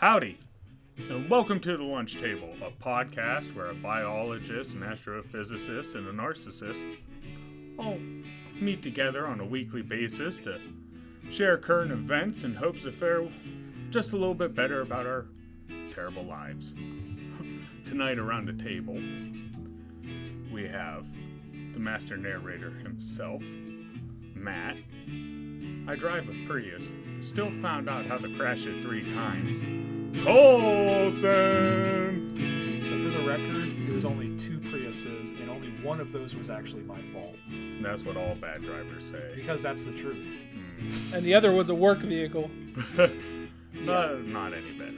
Howdy, and welcome to the Lunch Table, a podcast where a biologist, an astrophysicist, and a narcissist all meet together on a weekly basis to share current events in hopes of fare just a little bit better about our terrible lives. Tonight, around the table, we have the master narrator himself, Matt. I drive a Prius. Still found out how to crash it three times. Colson! So for the record, it was only two Priuses, and only one of those was actually my fault. That's what all bad drivers say. Because that's the truth. and the other was a work vehicle. Uh, not any better.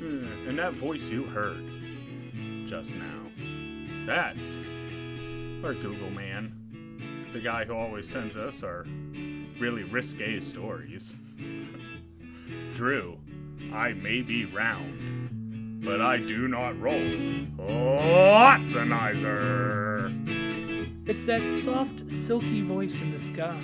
Hmm, and that voice you heard just now, that's our Google man. The guy who always sends us our really risque stories. Drew, I may be round, but I do not roll. Watsonizer! It's that soft, silky voice in the sky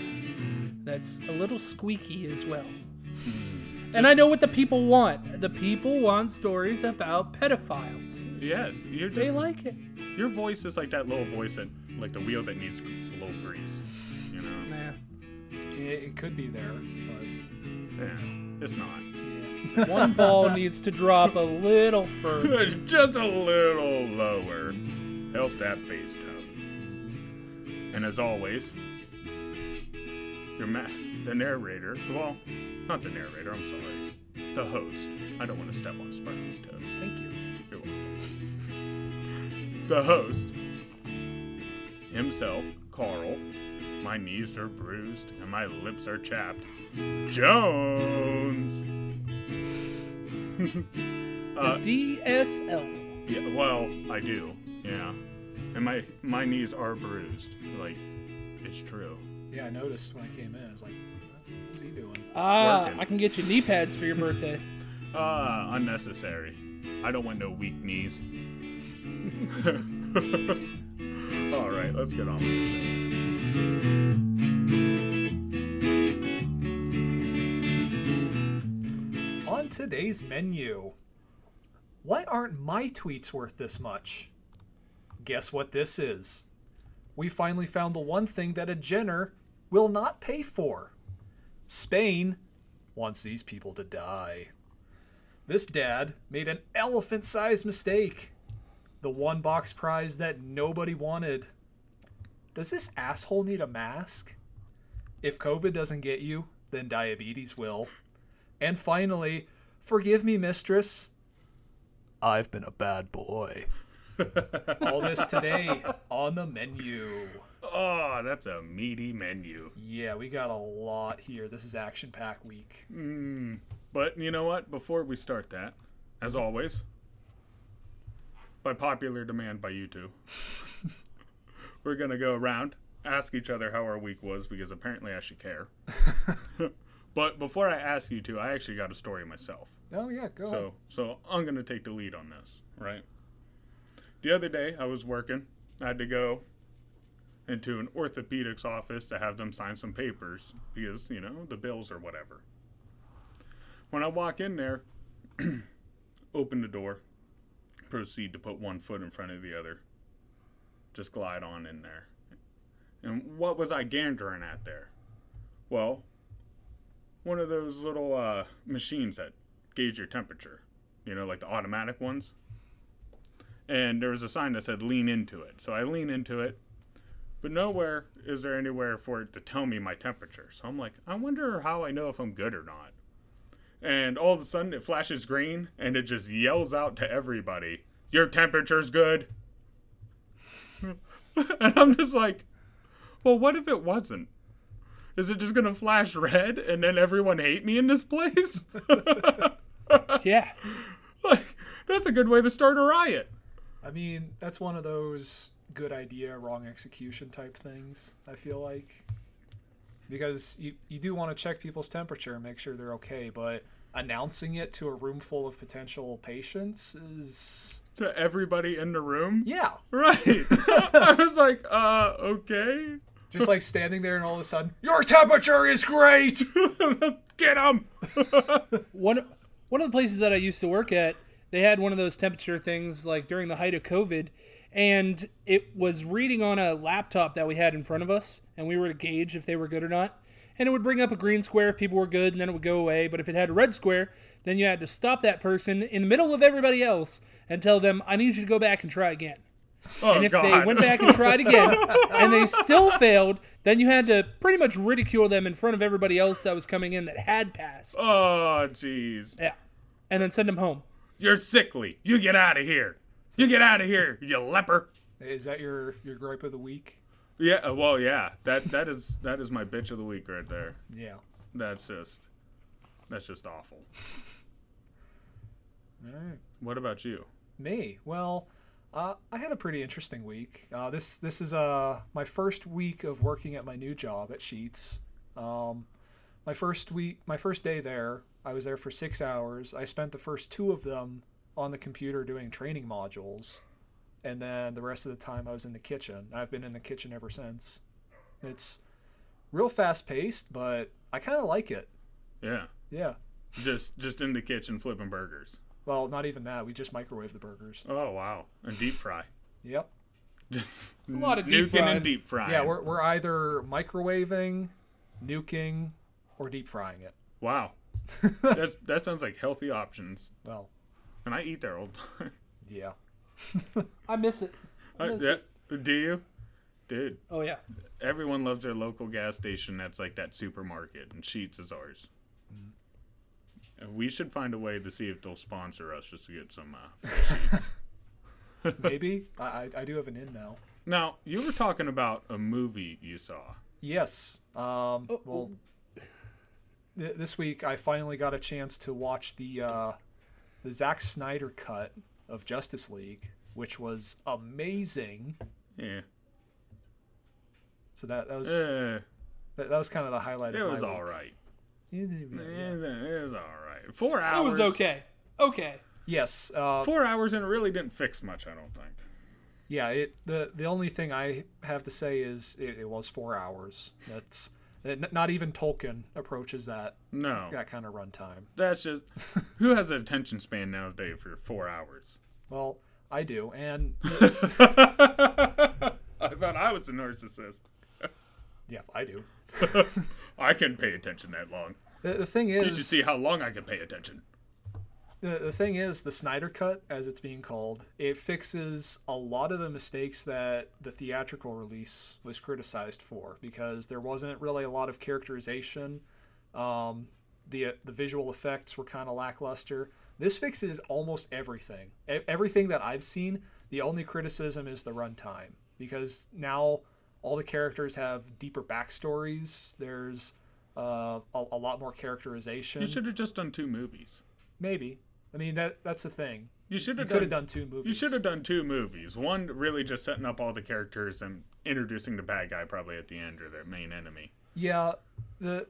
that's a little squeaky as well. Hmm, and I know what the people want. The people want stories about pedophiles. Yes, you're They like it. your voice is like that little voice that like the wheel that needs a little grease. You know? Nah. It, it could be there, but Yeah, it's not. One ball needs to drop a little further. Just a little lower. Help that bass tone. And as always, your ma- the narrator. Well, not the narrator. I'm sorry. The host. I don't want to step on Sparky's toes. Thank you. You're welcome. The host himself, Carl. My knees are bruised and my lips are chapped. Jones. uh, DSL. yeah, well, I do. Yeah. And my my knees are bruised. Like, it's true. Yeah, I noticed when I came in. I was like, what's he doing? Ah, Working. I can get you knee pads for your birthday. Ah, unnecessary. I don't want no weak knees. All right, let's get on with it. On today's menu, why aren't my tweets worth this much? Guess what this is? We finally found the one thing that a Jenner will not pay for. Spain wants these people to die. This dad made an elephant sized mistake. The one box prize that nobody wanted. Does this asshole need a mask? If COVID doesn't get you, then diabetes will. And finally, forgive me, mistress. I've been a bad boy. All this today on the menu. Oh, that's a meaty menu. Yeah, we got a lot here. This is action pack week. Mm. But you know what? Before we start that, as always, by popular demand by you two, we're gonna go around, ask each other how our week was because apparently I should care. but before I ask you to, I actually got a story myself. Oh yeah, go ahead. So so I'm gonna take the lead on this, right? The other day I was working. I had to go into an orthopedics office to have them sign some papers because, you know, the bills or whatever. When I walk in there, open the door, proceed to put one foot in front of the other. Just glide on in there. And what was I gandering at there? Well, one of those little uh, machines that gauge your temperature, you know, like the automatic ones. And there was a sign that said lean into it. So I lean into it, but nowhere is there anywhere for it to tell me my temperature. So I'm like, I wonder how I know if I'm good or not. And all of a sudden it flashes green and it just yells out to everybody, Your temperature's good. and I'm just like, Well, what if it wasn't? Is it just gonna flash red and then everyone hate me in this place? Yeah. like, that's a good way to start a riot. I mean, that's one of those good idea, wrong execution type things, I feel like. Because you, you do want to check people's temperature and make sure they're okay, but announcing it to a room full of potential patients is. To everybody in the room. Yeah. Right. I was like, uh, okay. Just like standing there and all of a sudden, your temperature is great! Get him! one one of the places that I used to work at, they had one of those temperature things like during the height of COVID, and it was reading on a laptop that we had in front of us, and we were to gauge if they were good or not. And it would bring up a green square if people were good, and then it would go away. But if it had a red square, then you had to stop that person in the middle of everybody else and tell them, "I need you to go back and try again." Oh, And if God. they went back and tried again and they still failed, then you had to pretty much ridicule them in front of everybody else that was coming in that had passed. oh, jeez. Yeah. And then send them home. You're sickly. You get out of here. You get out of here, you leper. Is that your your gripe of the week? Yeah, uh, well, yeah. That that is that is my bitch of the week right there. Yeah. That's just that's just awful. All right. What about you? Me? Well, uh, I had a pretty interesting week. Uh, this this is uh, my first week of working at my new job at Sheetz. Um, my first week, my first day there, I was there for six hours. I spent the first two of them on the computer doing training modules, and then the rest of the time I was in the kitchen. I've been in the kitchen ever since. It's real fast paced, but I kind of like it. Yeah, Yeah. just just in the kitchen flipping burgers. Well, not even that. We just microwave the burgers. Oh wow, and deep fry. Yep. Just a lot of nuking frying. and deep frying. Yeah, we're, we're either microwaving, nuking, or deep frying it. wow. That's that sounds like healthy options, Well, and I eat there all the time. yeah. I miss it. I I- miss yeah, it. do you, dude? Oh, yeah. Everyone loves their local gas station. That's like that supermarket, and Sheetz is ours. And we should find a way to see if they'll sponsor us just to get some. Uh, Maybe. I, I, I do have an in now. now you were talking about a movie you saw. Yes. Um, Oh, well, th- this week I finally got a chance to watch the uh, the Zack Snyder cut of Justice League, which was amazing. Yeah, So that, that was uh, that, that was kind of the highlight. it of was my all week. right. Yeah. It was, it was all right. Four hours. It was okay. Okay. Yes. Uh, Four hours and it really didn't fix much. I don't think. Yeah, it the the only thing I have to say is it, it was four hours. That's it, not even Tolkien approaches that No, that kind of runtime. that's just who has an attention span nowadays for four hours. Well, I do, and I thought I was a narcissist. yeah, I do. I can pay attention that long. The, the thing You is, should see how long I can pay attention. the, the thing is, the Snyder Cut, as it's being called, it fixes a lot of the mistakes that the theatrical release was criticized for because there wasn't really a lot of characterization. Um, the the visual effects were kind of lackluster. This fixes almost everything. E- everything that I've seen. The only criticism is the runtime because now all the characters have deeper backstories. There's uh, a, a lot more characterization. You should have just done two movies. Maybe. I mean that that's the thing. You should have could have done. two movies. You should have done two movies. One really just setting up all the characters and introducing the bad guy probably at the end or the main enemy. Yeah, the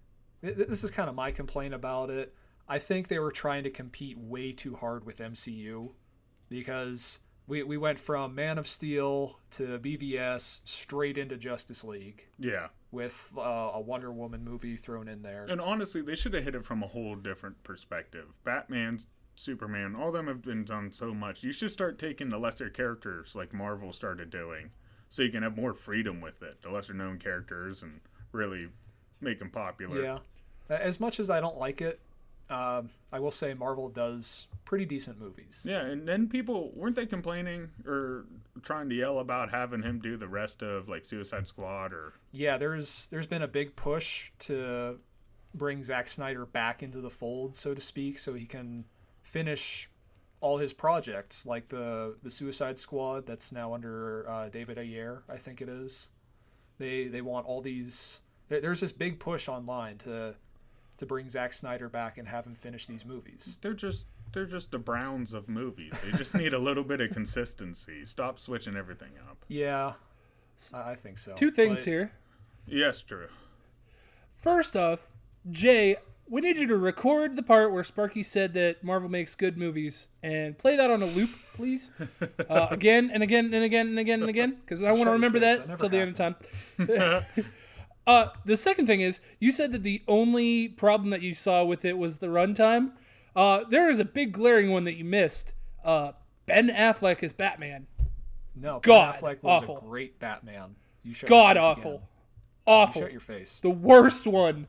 this is kind of my complaint about it. I think they were trying to compete way too hard with MCU because we we went from Man of Steel to BVS straight into Justice League Yeah. with uh, a Wonder Woman movie thrown in there. And honestly, they should have hit it from a whole different perspective. Batman, Superman, all them have been done so much. You should start taking the lesser characters like Marvel started doing, so you can have more freedom with it. The lesser known characters and really make them popular. Yeah, as much as I don't like it, um, I will say Marvel does pretty decent movies. Yeah, and then people weren't they complaining or trying to yell about having him do the rest of like Suicide Squad or yeah, there's there's been a big push to bring Zack Snyder back into the fold, so to speak, so he can finish all his projects, like the the Suicide Squad that's now under uh, David Ayer, I think it is. They they want all these. there- There's this big push online to to bring Zack Snyder back and have him finish these movies. they're just they're just the Browns of movies. They just need a little bit of consistency. Stop switching everything up. Yeah, I I think so. Two things But- here. Yes, Drew. First off, Jay, we need you to record the part where Sparky said that Marvel makes good movies and play that on a loop, please. Uh, again and again and again and again and again, because I want to remember first. that That never till the end of time. Uh, the second thing is, you said that the only problem that you saw with it was the runtime. Uh, there is a big glaring one that you missed. Uh, Ben Affleck is Batman. No, God, Ben Affleck was awful. a great Batman. You shut your God face awful. again. Awful. Shut your face. The worst one.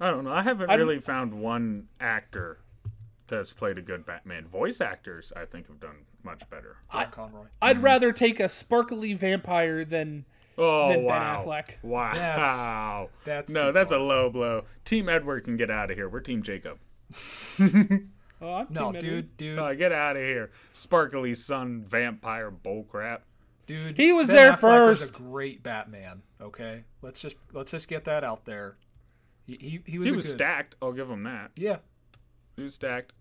I don't know. I haven't I really found one actor that's played a good Batman. Voice actors, I think, have done much better. John Conroy. I'd rather take a sparkly vampire than. Oh Than Ben wow! Affleck. Wow! That's- that's no, that's far. a low blow. Team Edward can get out of here. We're Team Jacob. Oh, I'm No, Team Edward. dude, dude, Uh, get out of here, sparkly sun vampire bullcrap. dude. He was Ben there Affleck Was a first. great Batman. Okay, let's just let's just get that out there. He he, he was He was good. stacked. I'll give him that. Yeah, He was stacked.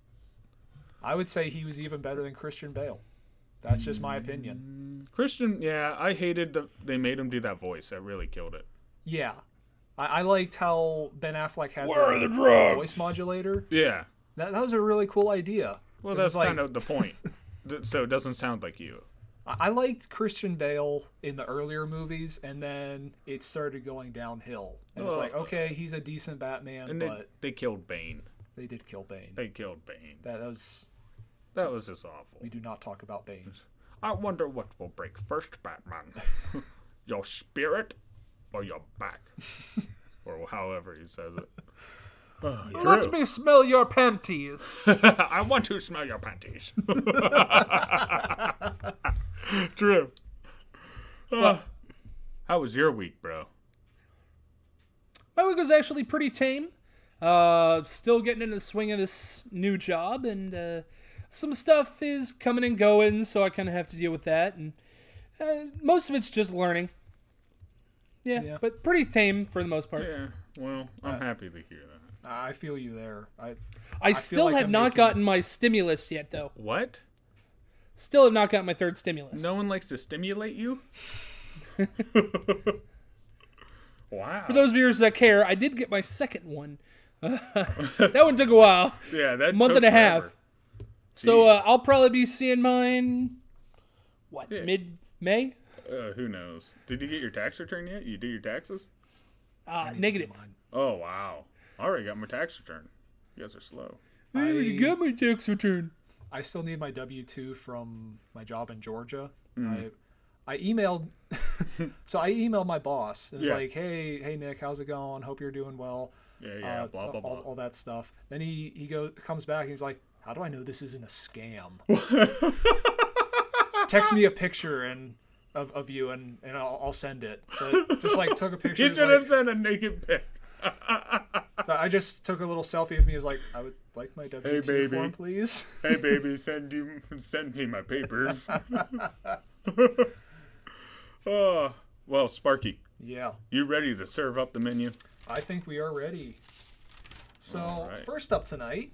I would say he was even better than Christian Bale. That's just my opinion. Christian, yeah, I hated the they made him do that voice. That really killed it. Yeah, I, I liked how Ben Affleck had Where are the, the drugs? voice modulator. Yeah. That, that was a really cool idea. Well, that's like- kind of the point. So it doesn't sound like you. I I liked Christian Bale in the earlier movies, and then it started going downhill. And it's like, okay, he's a decent Batman, And but they, they killed Bane. they did kill Bane. They killed Bane. That was That was just awful. we do not talk about Bane. I wonder what will break first, Batman. your spirit or your back? or however he says it. Oh, Let me smell your panties. I want to smell your panties. true. Uh, how was your week, bro? My week was actually pretty tame. Uh, still getting in the swing of this new job, and uh, some stuff is coming and going, so I kind of have to deal with that. And uh, most of it's just learning. Yeah, Yeah. but pretty tame for the most part. Yeah, well, I'm happy to hear that. I feel you there. I I, feel still like have I'm not making- gotten my stimulus yet, though. What? Still have not gotten my third stimulus. No one likes to stimulate you? wow. For those viewers that care, I did get my second one. that one took a while, yeah, that month took and a half. forever. So uh, I'll probably be seeing mine. What Yeah. mid May? Uh, who knows? Did you get your tax return yet? You do your taxes? Uh, negative. Oh wow! I already got my tax return. You guys are slow. I already got my tax return. I still need my W two from my job in Georgia. Mm. I I emailed so I emailed my boss. It was Yeah. like, hey, hey Nick, how's it going? Hope you're doing well. Yeah, yeah. uh, blah blah all, blah. all that stuff. Then he he go comes back and he's like, "How do I know this isn't a scam?" Text me a picture and of, of you and and I'll, I'll send it. So just like took a picture. you should like- have sent a naked pic. I just took a little selfie of me. As like, I would like my W two form, please. hey baby, send you send me my papers. oh well, Sparky, yeah, you ready to serve up the menu? I think we are ready. So right. first up tonight,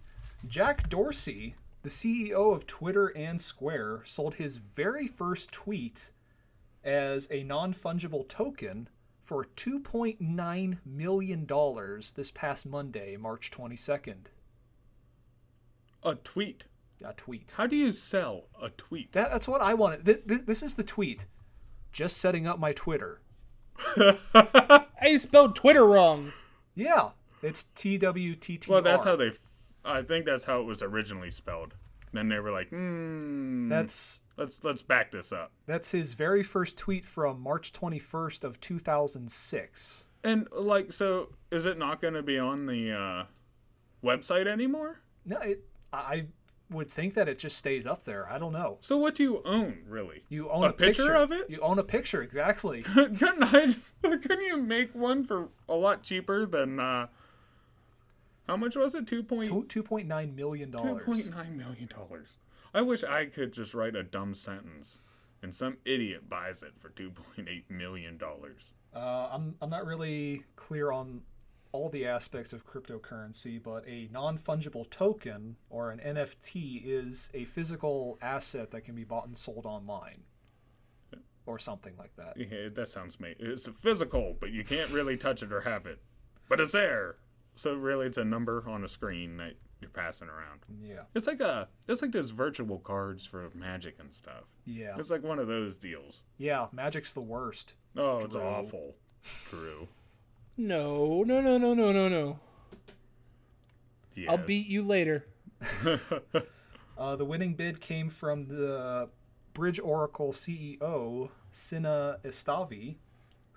Jack Dorsey, the CEO of Twitter and Square, sold his very first tweet as a non-fungible token for $2.9 million this past Monday, March 22nd. A tweet. A tweet. How do you sell a tweet? That, that's what I wanted. Th- th- this is the tweet. Just setting up my Twitter. I spelled Twitter wrong. Yeah, it's T W T T R. Well, that's how they. I think that's how it was originally spelled. Then they were like, hmm, That's let's let's back this up. that's his very first tweet from March 21st of 2006. And like, so is it not going to be on the uh, website anymore? No, it, I would think that it just stays up there. I don't know. So what do you own, really? You own A a, picture of it? You own a picture, exactly. couldn't I just? Couldn't you make one for a lot cheaper than? Uh, how much was it? Two point Two- $2.9 million. two point nine million dollars. I wish I could just write a dumb sentence, and some idiot buys it for two point eight million dollars. Uh, I'm, I'm not really clear on all the aspects of cryptocurrency, but a non fungible token or an NFT is a physical asset that can be bought and sold online or something like that. Yeah, that sounds made. It's physical, but you can't really touch it or have it, but it's there. So really, it's a number on a screen that you're passing around. Yeah. It's like a, it's like those virtual cards for Magic and stuff. Yeah. It's like one of those deals. Yeah. Magic's the worst. Oh, it's awful. True. No, no, no, no, no, no, no. I'll beat you later. Uh, the winning bid came from the Bridge Oracle CEO, Sina Estavi,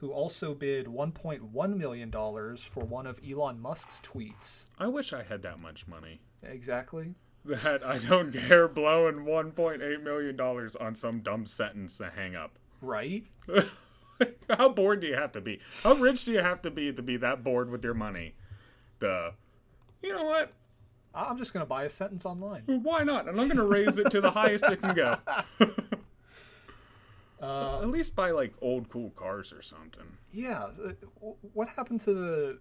who also bid $1.1 million for one of Elon Musk's tweets. I wish I had that much money. Exactly. That I don't care blowing 1.8 million dollars on some dumb sentence to hang up. Right? How bored do you have to be? How rich do you have to be to be that bored with your money? The, you know what? I'm just going to buy a sentence online. Why not? And I'm gonna raise it to the highest it can go. Uh, At least buy like old cool cars or something. yeah. uh, What happened to the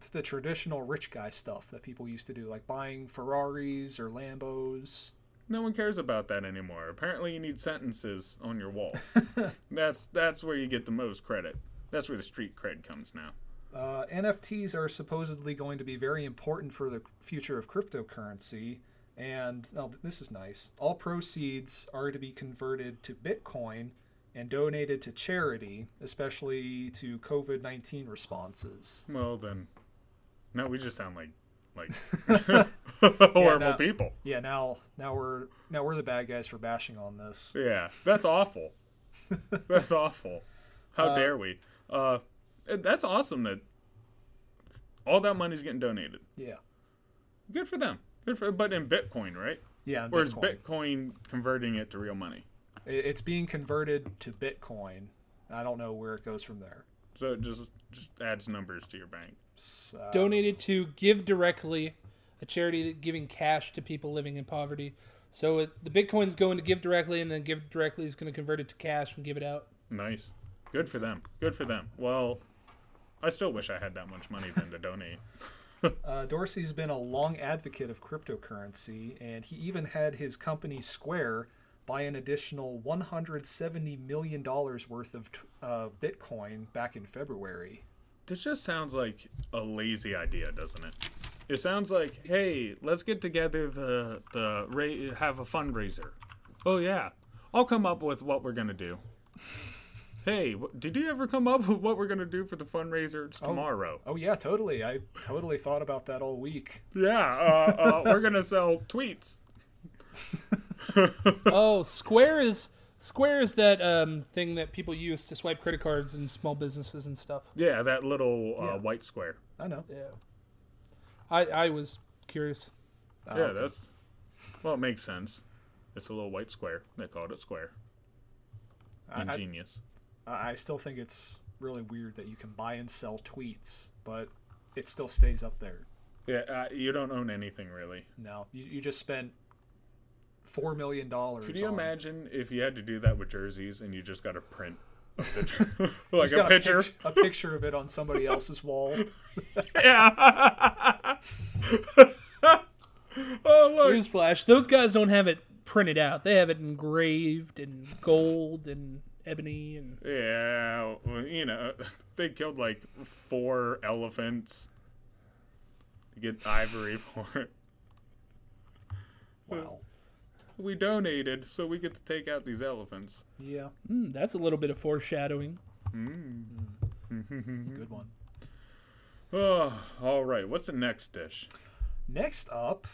to the traditional rich guy stuff that people used to do, like buying Ferraris or Lambos? No one cares about that anymore. Apparently, you need sentences on your wall. that's that's where you get the most credit. That's where the street cred comes now. Uh, NFTs are supposedly going to be very important for the future of cryptocurrency. And oh, this is nice. All proceeds are to be converted to Bitcoin and donated to charity, especially to COVID 19 responses. Well then, no, we just sound like like horrible no. people. Yeah, now now we're now we're the bad guys for bashing on this. Yeah, that's awful. that's awful. How dare we? Uh, that's awesome that all that money's getting donated. Yeah. Good for them. Good for, but in Bitcoin, right? Yeah, and Or is Bitcoin. Bitcoin converting it to real money? It's being converted to Bitcoin. I don't know where it goes from there. So it just just adds numbers to your bank. So, Donated to Give Directly, a charity giving cash to people living in poverty. So it, the Bitcoin's going to Give Directly, and then Give Directly is going to convert it to cash and give it out. Nice. Good for them. Good for them. Well, I still wish I had that much money then to donate. Uh, Dorsey's been a long advocate of cryptocurrency, and he even had his company Square buy an additional $170 million worth of uh, Bitcoin back in February. This just sounds like a lazy idea, doesn't it? It sounds like, hey, let's get together the the ra- have a fundraiser. Oh yeah, I'll come up with what we're gonna do. Hey, did you ever come up with what we're gonna do for the fundraiser? It's tomorrow. Oh, yeah, totally. I totally thought about that all week. Yeah, uh, uh, we're gonna sell tweets. oh, Square is Square is that um, thing that people use to swipe credit cards in small businesses and stuff. Yeah, that little uh, Yeah. white square. I know. Yeah. I I was curious. Uh, Yeah, that's well, it makes sense. It's a little white square. They called it square. I, I, I still think it's really weird that you can buy and sell tweets, but it still stays up there. Yeah, uh, you don't own anything really. No, you, you just spent $4 million. Could you on- imagine if you had to do that with jerseys and you just got a print of the like a got picture? pic- a picture of it on somebody else's wall. yeah. oh look. Newsflash: Those guys don't have it printed out. They have it engraved in gold and ebony and Yeah, well, you know, they killed like four elephants to get ivory for it. Wow. We donated, so we get to take out these elephants. Yeah, mm, that's a little bit of foreshadowing. good one. Oh, all right. What's the next dish? Next up,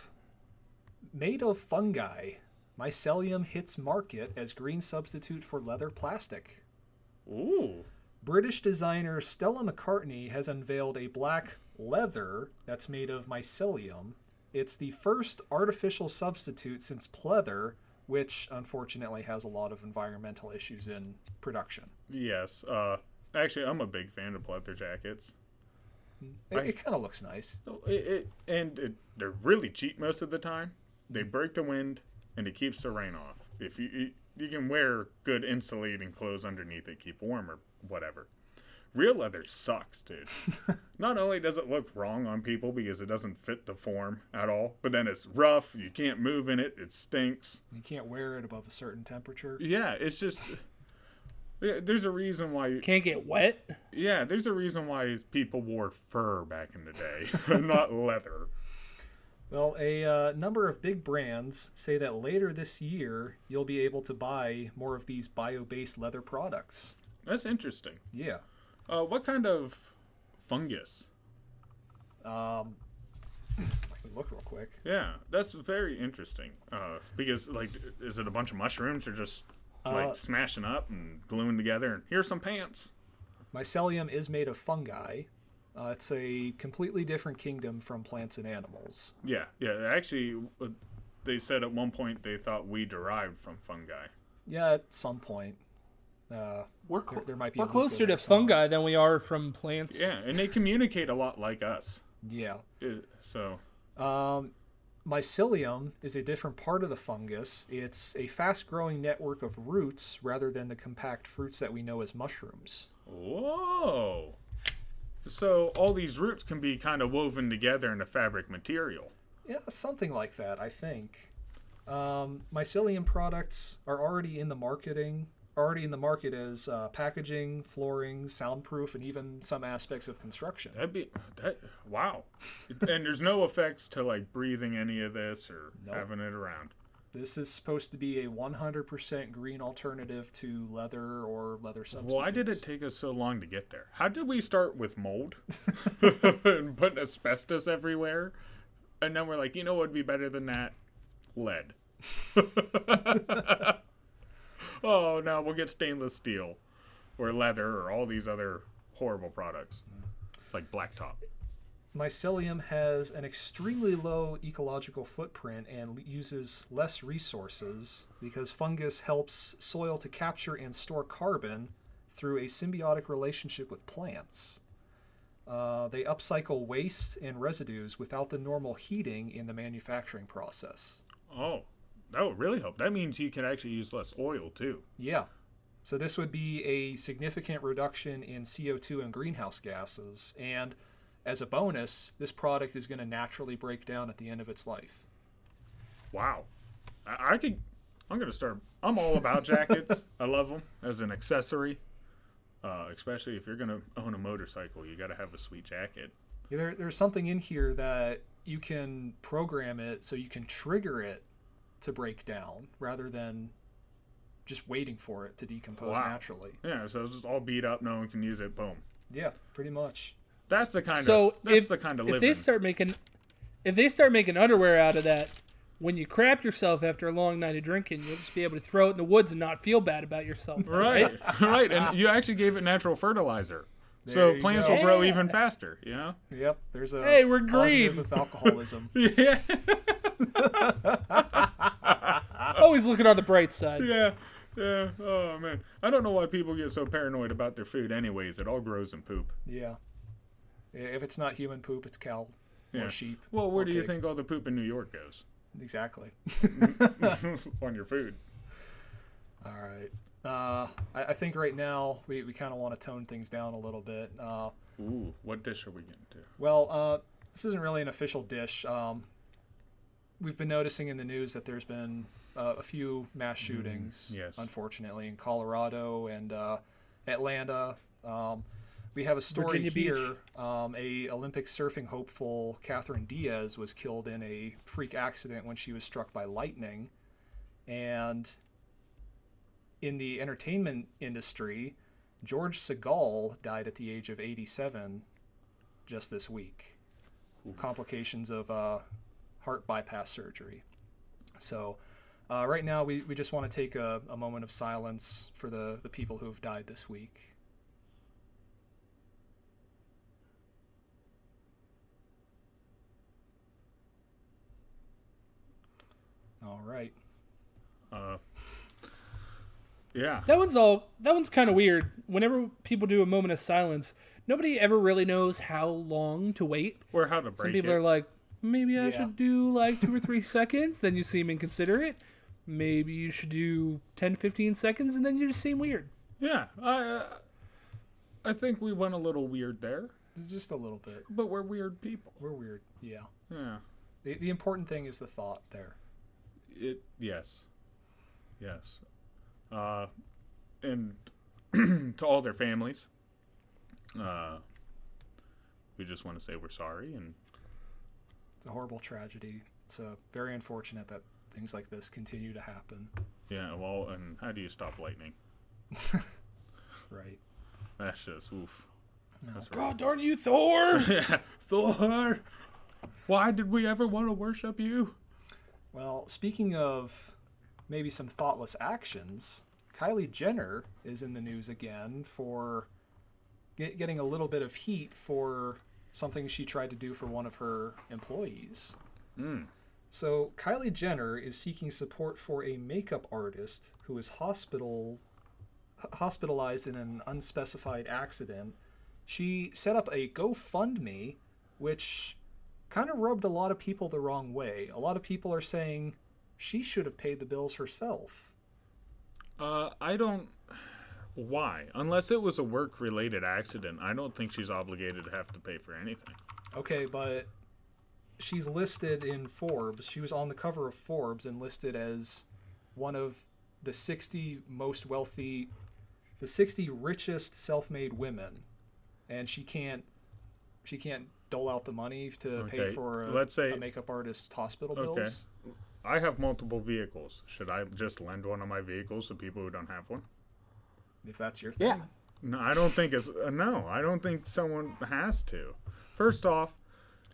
made of fungi, mycelium hits market as green substitute for leather plastic. Ooh. British designer Stella McCartney has unveiled a black leather that's made of mycelium. It's the first artificial substitute since pleather, which unfortunately has a lot of environmental issues in production. Yes. Uh, actually, I'm a big fan of leather jackets. It, it kind of looks nice. No, It, it, and it, they're really cheap most of the time. They break the wind and it keeps the rain off. If you you, you can wear good insulating clothes underneath it, keep warm or whatever. Real leather sucks, dude. Not only does it look wrong on people because it doesn't fit the form at all, but then it's rough. You can't move in it. It stinks. You can't wear it above a certain temperature. Yeah, it's just. Yeah, There's a reason why. You can't get wet. Yeah, there's a reason why people wore fur back in the day, not leather. Well, a uh, number of big brands say that later this year you'll be able to buy more of these bio based leather products. That's interesting. Yeah. Uh, what kind of fungus. Um, I can look real quick. Yeah, that's very interesting. Uh, because like, is it a bunch of mushrooms or just like Uh, smashing up and gluing together? And here's some pants. Mycelium is made of fungi. Uh, it's a completely different kingdom from plants and animals. Yeah, yeah. Actually, uh, they said at one point they thought we derived from fungi. Yeah, at some point. Uh, We're there, cl- there might be. we're closer to somewhere. fungi than we are from plants. Yeah, and they communicate a lot like us. Yeah. Uh, So Um, mycelium is a different part of the fungus. It's a fast growing network of roots rather than the compact fruits that we know as mushrooms. Whoa. So all these roots can be kind of woven together in a fabric material. Yeah, something like that, I think. Um, mycelium products are already in the marketing, already in the market as uh, packaging, flooring, soundproof, and even some aspects of construction. That'd be that. Wow. and there's no effects to like breathing any of this or Nope. having it around. This is supposed to be a 100% green alternative to leather or leather substitutes. Why did it take us so long to get there? How did we start with mold and putting asbestos everywhere? And then we're like, you know what would be better than that? Lead. oh, no, we'll get stainless steel or leather or all these other horrible products like blacktop. Mycelium has an extremely low ecological footprint and l- uses less resources because fungus helps soil to capture and store carbon through a symbiotic relationship with plants. Uh, they upcycle waste and residues without the normal heating in the manufacturing process. Oh, that would really help. That means you can actually use less oil too. Yeah. So this would be a significant reduction in CO2 and greenhouse gases. And as a bonus, this product is going to naturally break down at the end of its life. Wow. I, I could. I'm gonna start. I'm all about jackets. I love them as an accessory. Uh, especially if you're gonna own a motorcycle, you gotta have a sweet jacket. Yeah, There, there's something in here that you can program it so you can trigger it to break down rather than just waiting for it to decompose Wow. naturally. Yeah, so it's just all beat up. No one can use it. Boom. Yeah, pretty much. That's the kind So of. That's if, the kind of if they start making if they start making underwear out of that, when you crap yourself after a long night of drinking, you'll just be able to throw it in the woods and not feel bad about yourself. right, right, and you actually gave it natural fertilizer, so There you plants go. will grow Yeah. even faster. You know. Yep, there's a Hey, we're positive green. with alcoholism. Yeah. Always looking on the bright side. Yeah. Yeah. Oh man, I don't know why people get so paranoid about their food. Anyways, it all grows in poop. yeah. If it's not human poop, it's cow Yeah. or sheep. Well, where or do you think all the poop in New York goes? Exactly. On your food. All right. Uh, I, I think right now we, we kind of want to tone things down a little bit. Uh, Ooh, what dish are we getting to? well, uh, this isn't really an official dish. Um, we've been noticing in the news that there's been uh, a few mass shootings, yes. unfortunately, in Colorado and uh, Atlanta. Um, we have a story Virginia here. Um, a Olympic surfing hopeful Katherine Diaz was killed in a freak accident when she was struck by lightning, and in the entertainment industry, George Segal died at the age of 87 just this week. Complications of uh, heart bypass surgery. So, uh, right now, we, we just want to take a, a moment of silence for the, the people who have died this week. All right. Uh, yeah. That one's all. That one's kind of weird. Whenever people do a moment of silence, nobody ever really knows how long to wait. Or how to break Some people it. are like, maybe I Yeah. should do like two or three seconds. Then you seem inconsiderate. Maybe you should do 10, 15 seconds, and then you just seem weird. yeah. I, uh, I think we went a little weird there, Just a little bit. but we're weird people. We're weird. Yeah. Yeah. The, the important thing is the thought there. It. Yes. Yes. Uh, and to all their families, uh, we just want to say we're sorry and It's a horrible tragedy. It's uh, very unfortunate that things like this continue to happen. yeah. Well, and how do you stop lightning? Right. That's just oof. That's right. God darn you, Thor! Yeah, Thor. Why did we ever want to worship you? Well, speaking of maybe some thoughtless actions, Kylie Jenner is in the news again for get, getting a little bit of heat for something she tried to do for one of her employees. Mm. So, Kylie Jenner is seeking support for a makeup artist who was hospital hospitalized in an unspecified accident. She set up a GoFundMe, which kind of rubbed a lot of people the wrong way. A lot of people are saying she should have paid the bills herself. Uh, I don't. Why? Unless it was a work-related accident, I don't think she's obligated to have to pay for anything. Okay, but she's listed in Forbes. She was on the cover of Forbes and listed as one of the 60 most wealthy, the 60 richest self-made women, and she can't, she can't dole out the money to pay for a, let's say- a makeup artist's hospital bills. Okay. bills. I have multiple vehicles. Should I just lend one of my vehicles to people who don't have one? If that's your thing. Yeah. No, I don't think it's uh, no. I don't think someone has to. First off,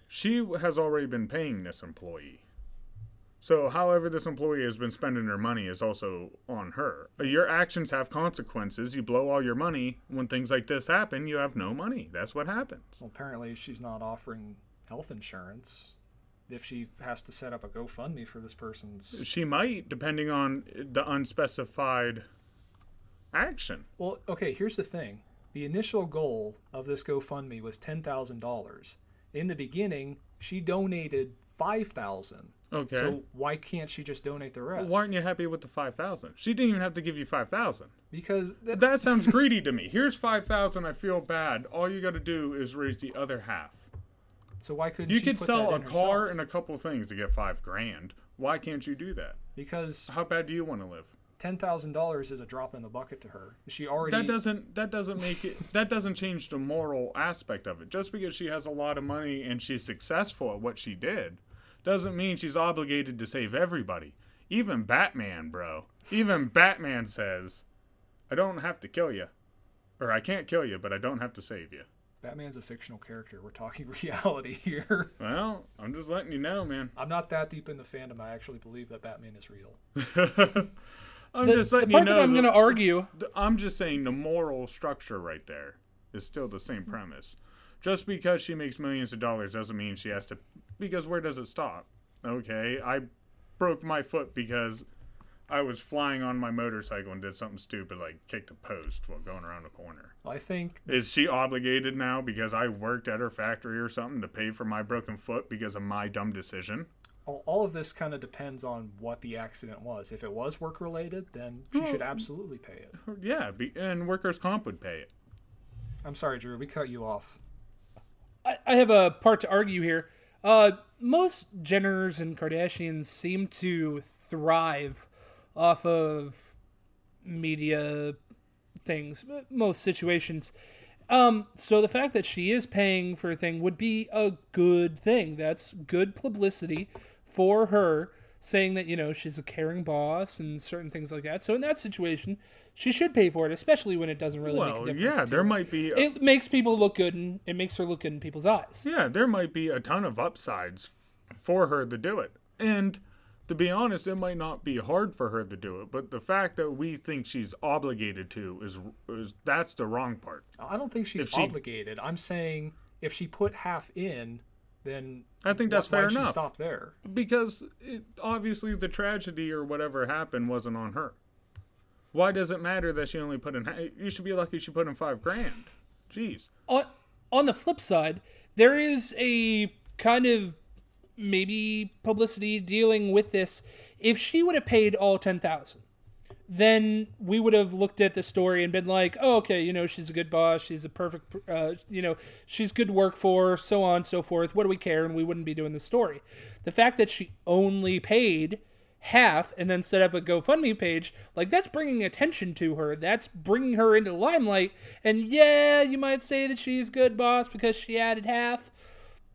she has already been paying this employee. So, however this employee has been spending her money is also on her. Your actions have consequences. You blow all your money when things like this happen. You have no money. That's what happens. Well, apparently she's not offering health insurance. If she has to set up a GoFundMe for this person's She might, depending on the unspecified action. Well, okay, here's the thing. The initial goal of this GoFundMe was $10,000. In the beginning, she donated 5,000. Okay. So why can't she just donate the rest? Why aren't you happy with the five thousand? She didn't even have to give you five thousand. Because th- That sounds greedy to me. Here's five thousand. I feel bad. All you got to do is raise the other half. so why couldn't You could sell that a car herself? and a couple things to get five grand. Why can't you do that? Because How bad do you want to live? $10,000 is a drop in the bucket to her. She already That doesn't that doesn't make it that doesn't change the moral aspect of it. Just because she has a lot of money and she's successful at what she did doesn't mean she's obligated to save everybody. Even Batman, bro. Even Batman says, "I don't have to kill you." Or I can't kill you, but I don't have to save you. Batman's a fictional character. We're talking reality here. Well, I'm just letting you know, man. I'm not that deep in the fandom. I actually believe that Batman is real. I'm The, just the letting part you know. that I'm going to argue, I'm just saying the moral structure right there is still the same premise. Just because she makes millions of dollars doesn't mean she has to. Because where does it stop? Okay, I broke my foot because I was flying on my motorcycle and did something stupid like kicked a post while going around a corner. I think Is she obligated now because I worked at her factory or something to pay for my broken foot because of my dumb decision? all, all of this kind of depends on what the accident was. If it was work related, then she should absolutely pay it. Yeah, be, and workers' comp would pay it. I'm sorry, Drew. We cut you off. I, I have a part to argue here. Uh, most Jenners and Kardashians seem to thrive off of media things, most situations. Um, so the fact that she is paying for a thing would be a good thing. That's good publicity for her, saying that, you know, she's a caring boss and certain things like that. So in that situation, she should pay for it, especially when it doesn't really make a Well, difference. yeah, to there her. might be. It makes people look good and it makes her look good in people's eyes. Yeah, there might be a ton of upsides for her to do it. And to be honest, it might not be hard for her to do it, but the fact that we think she's obligated to is is that's the wrong part. I don't think she's If she- obligated. I'm saying if she put half in, then I think wh- that's fair why'd enough. She stop there. Because it, obviously the tragedy or whatever happened wasn't on her. Why does it matter that she only put in? You should be lucky she put in five grand. Jeez. on on the flip side, there is a kind of maybe publicity dealing with this. If she would have paid all ten thousand, then we would have looked at the story and been like, "Oh, okay, you know, she's a good boss. She's a perfect, uh, you know, she's good to work for, so on so forth. What do we care?" And we wouldn't be doing the story. The fact that she only paid half and then set up a GoFundMe page, like that's bringing attention to her. That's bringing her into the limelight. And yeah, you might say that she's good boss because she added half,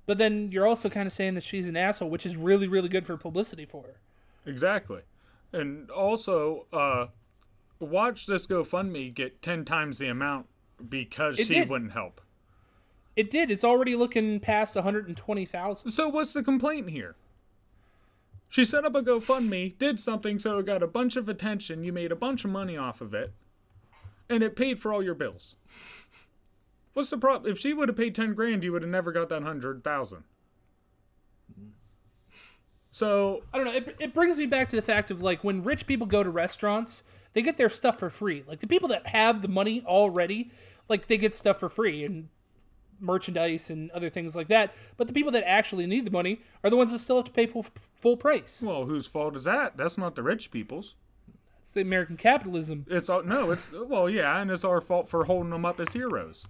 but then you're also kind of saying that she's an asshole, which is really, really good for publicity for her. Exactly. And also, uh, watch this GoFundMe get 10 times the amount because It she did. wouldn't help. It did. It's already looking past 120,000. So what's the complaint here? She set up a GoFundMe, did something so it got a bunch of attention, you made a bunch of money off of it, and it paid for all your bills. What's the problem? If she would have paid 10 grand, you would have never got that 100,000. So, I don't know. It, it brings me back to the fact of like when rich people go to restaurants, they get their stuff for free. Like the people that have the money already, like they get stuff for free and merchandise and other things like that. But the people that actually need the money are the ones that still have to pay full, full price. well, whose fault is that? That's not the rich people's. It's the American capitalism. It's all, no, it's well, yeah, and it's our fault for holding them up as heroes.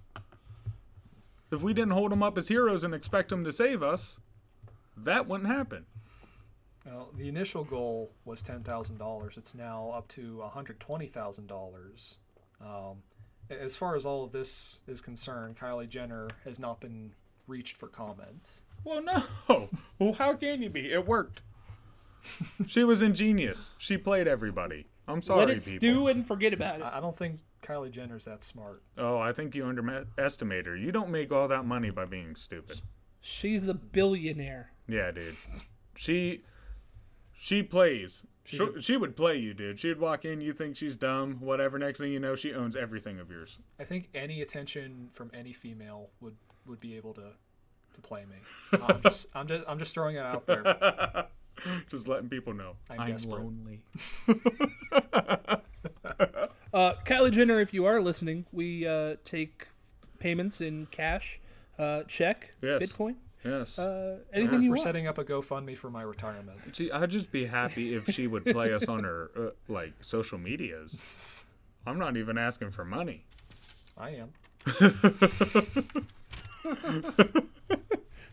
If we didn't hold them up as heroes and expect them to save us, that wouldn't happen. Well, the initial goal was ten thousand dollars. It's now up to one hundred twenty thousand dollars. Um, as far as all of this is concerned, Kylie Jenner has not been reached for comments. Well, no. Well, how can you be? It worked. she was ingenious. She played everybody. I'm sorry, Let it people. stew and forget about it. I I don't think Kylie Jenner's that smart. Oh, I think you underestimate her. You don't make all that money by being stupid. She's a billionaire. Yeah, dude. She she plays. She, she would play you, dude. She'd walk in, you think she's dumb, whatever. Next thing you know, she owns everything of yours. I think any attention from any female would would be able to to play me. I'm just I'm just I'm just throwing it out there. Just letting people know. I'm desperate. lonely. Uh, Kylie Jenner, if you are listening, we uh, take payments in cash, uh, check, Yes. Bitcoin, Yes. uh, anything you We're want. setting up a GoFundMe for my retirement. Gee, I'd just be happy if she would play us on her uh, like social medias. I'm not even asking for money. I am.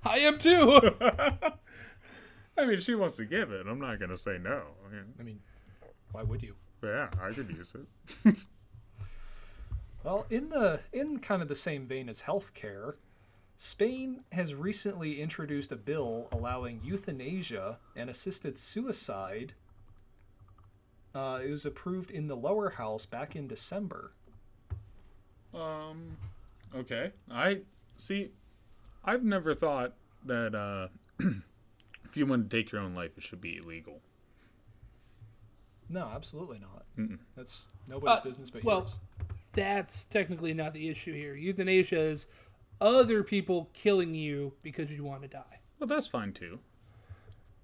I am too. I mean, she wants to give it. I'm not gonna say no. I mean, I mean, why would you? yeah, I could use it. Well, in the in kind of the same vein as healthcare, Spain has recently introduced a bill allowing euthanasia and assisted suicide. Uh, it was approved in the lower house back in December. Um, okay. I see. I've never thought that uh, if you want to take your own life, it should be illegal. No, absolutely not. Mm-mm. That's nobody's Uh, business but well- yours. That's technically not the issue here. Euthanasia is other people killing you because you want to die. Well, that's fine too.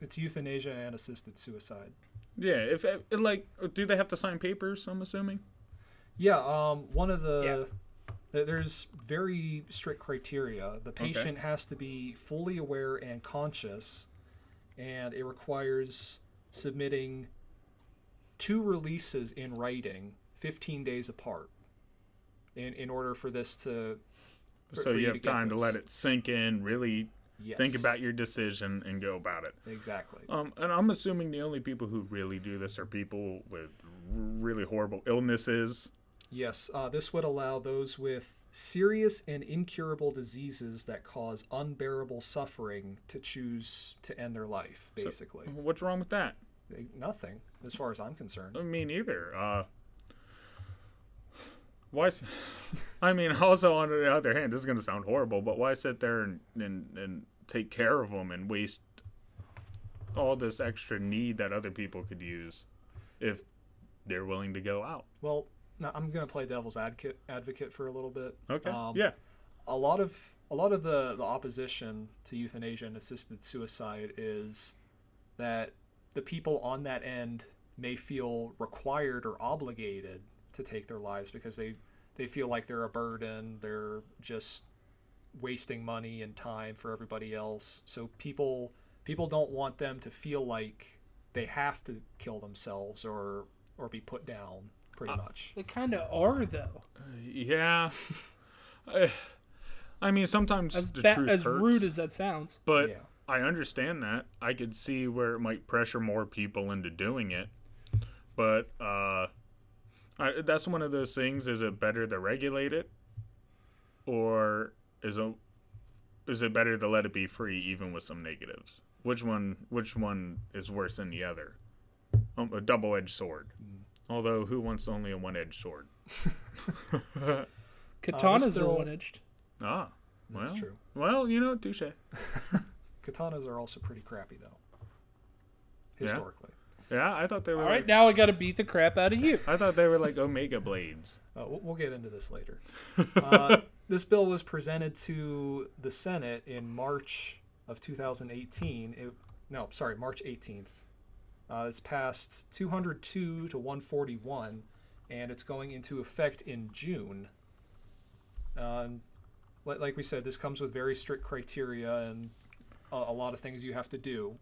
It's euthanasia and assisted suicide. Yeah. If, if like, do they have to sign papers? I'm assuming. Yeah, um, one of the th- there's very strict criteria. The patient has to be fully aware and conscious, and it requires submitting two releases in writing, 15 days apart, in in order for this to. For- so for you to have time to let it sink in, really think about your decision, and go about it. exactly. Um, and I'm assuming the only people who really do this are people with really horrible illnesses. Yes, uh, this would allow those with serious and incurable diseases that cause unbearable suffering to choose to end their life. Basically, What's wrong with that? nothing as far as I'm concerned. Me neither. Uh, why? I mean, also on the other hand, this is gonna sound horrible, but why sit there and and, and take care of them and waste all this extra need that other people could use if they're willing to go out? Well, now I'm going to play devil's advocate advocate for a little bit. Okay. Um, yeah. a lot of a lot of the, the opposition to euthanasia and assisted suicide is that the people on that end may feel required or obligated to take their lives because they they feel like they're a burden they're just wasting money and time for everybody else so people people don't want them to feel like they have to kill themselves or or be put down pretty much They kind of are though. Yeah. I, I mean, sometimes As the ba- truth as hurts. rude as that sounds. But Yeah. I understand that. I could see where it might pressure more people into doing it. But uh, I, that's one of those things. Is it better to regulate it, or is it is it better to let it be free, even with some negatives? Which one? Which one is worse than the other? Um, a double-edged sword. Although, who wants only a one-edged sword? Katanas are one edged. Ah, That's true. Well, you know, touche. Katanas are also pretty crappy though. Historically. Yeah, I thought they were. All like, right, now I got to beat the crap out of you. I thought they were like Omega blades. Uh, we'll, we'll get into this later. uh, this bill was presented to the Senate in March of 2018. It, no, sorry, March 18th. Uh, it's passed 202 to 141, and it's going into effect in June. Um, like we said, this comes with very strict criteria and a, a lot of things you have to do.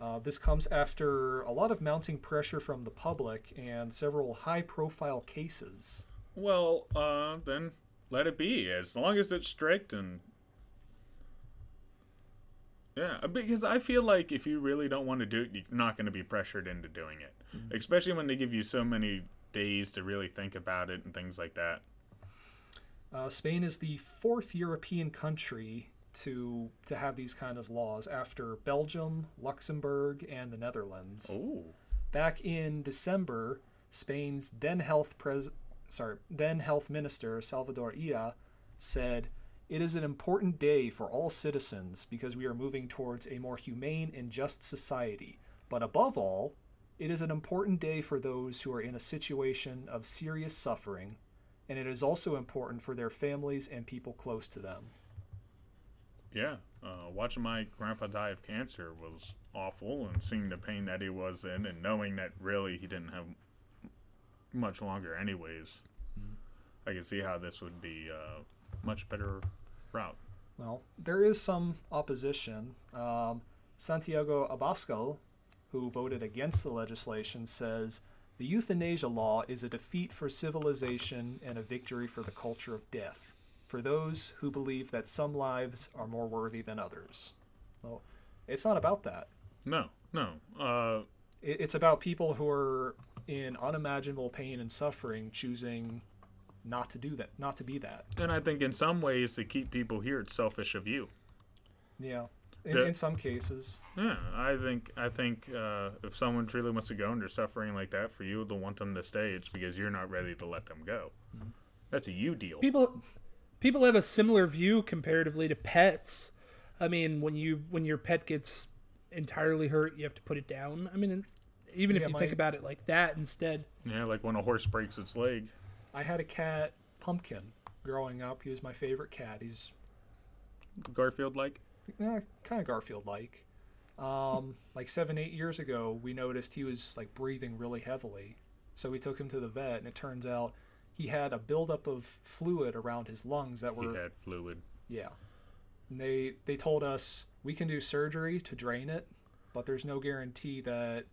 Uh, this comes after a lot of mounting pressure from the public and several high profile cases. Well, uh, then let it be. As long as it's strict and. Yeah, because I feel like if you really don't want to do it, you're not going to be pressured into doing it. Especially when they give you so many days to really think about it and things like that. Uh, Spain is the fourth European country to to have these kind of laws after Belgium, Luxembourg, and the Netherlands. Oh. Back in December, Spain's then health pres sorry, then health minister Salvador Illa said, "It is an important day for all citizens because we are moving towards a more humane and just society. But above all, it is an important day for those who are in a situation of serious suffering, and it is also important for their families and people close to them." Yeah, uh, watching my grandpa die of cancer was awful, and seeing the pain that he was in, and knowing that really he didn't have much longer, anyways. I can see how this would be a much better route. Well, there is some opposition. Um, Santiago Abascal, who voted against the legislation, says the euthanasia law is a defeat for civilization and a victory for the culture of death, for those who believe that some lives are more worthy than others. Well, it's not about that. No, no. Uh, It, it's about people who are in unimaginable pain and suffering choosing not to do that, not to be that. and I think in some ways to keep people here, it's selfish of you. Yeah. In, in some cases. Yeah, I think I think uh, if someone truly wants to go and they're suffering like that, for you they'll want them to stay, it's because you're not ready to let them go. That's a you deal. people people have a similar view comparatively to pets. I mean, when you when your pet gets entirely hurt, you have to put it down. I mean, even Yeah, if you my- think about it like that instead. Yeah, like when a horse breaks its leg. I had a cat, Pumpkin, growing up. He was my favorite cat. He's Garfield like. eh, kind of Garfield like. Um, like seven, eight years ago, we noticed he was like breathing really heavily. So we took him to the vet, and it turns out he had a buildup of fluid around his lungs that were He had fluid. yeah. And they they told us we can do surgery to drain it, but there's no guarantee that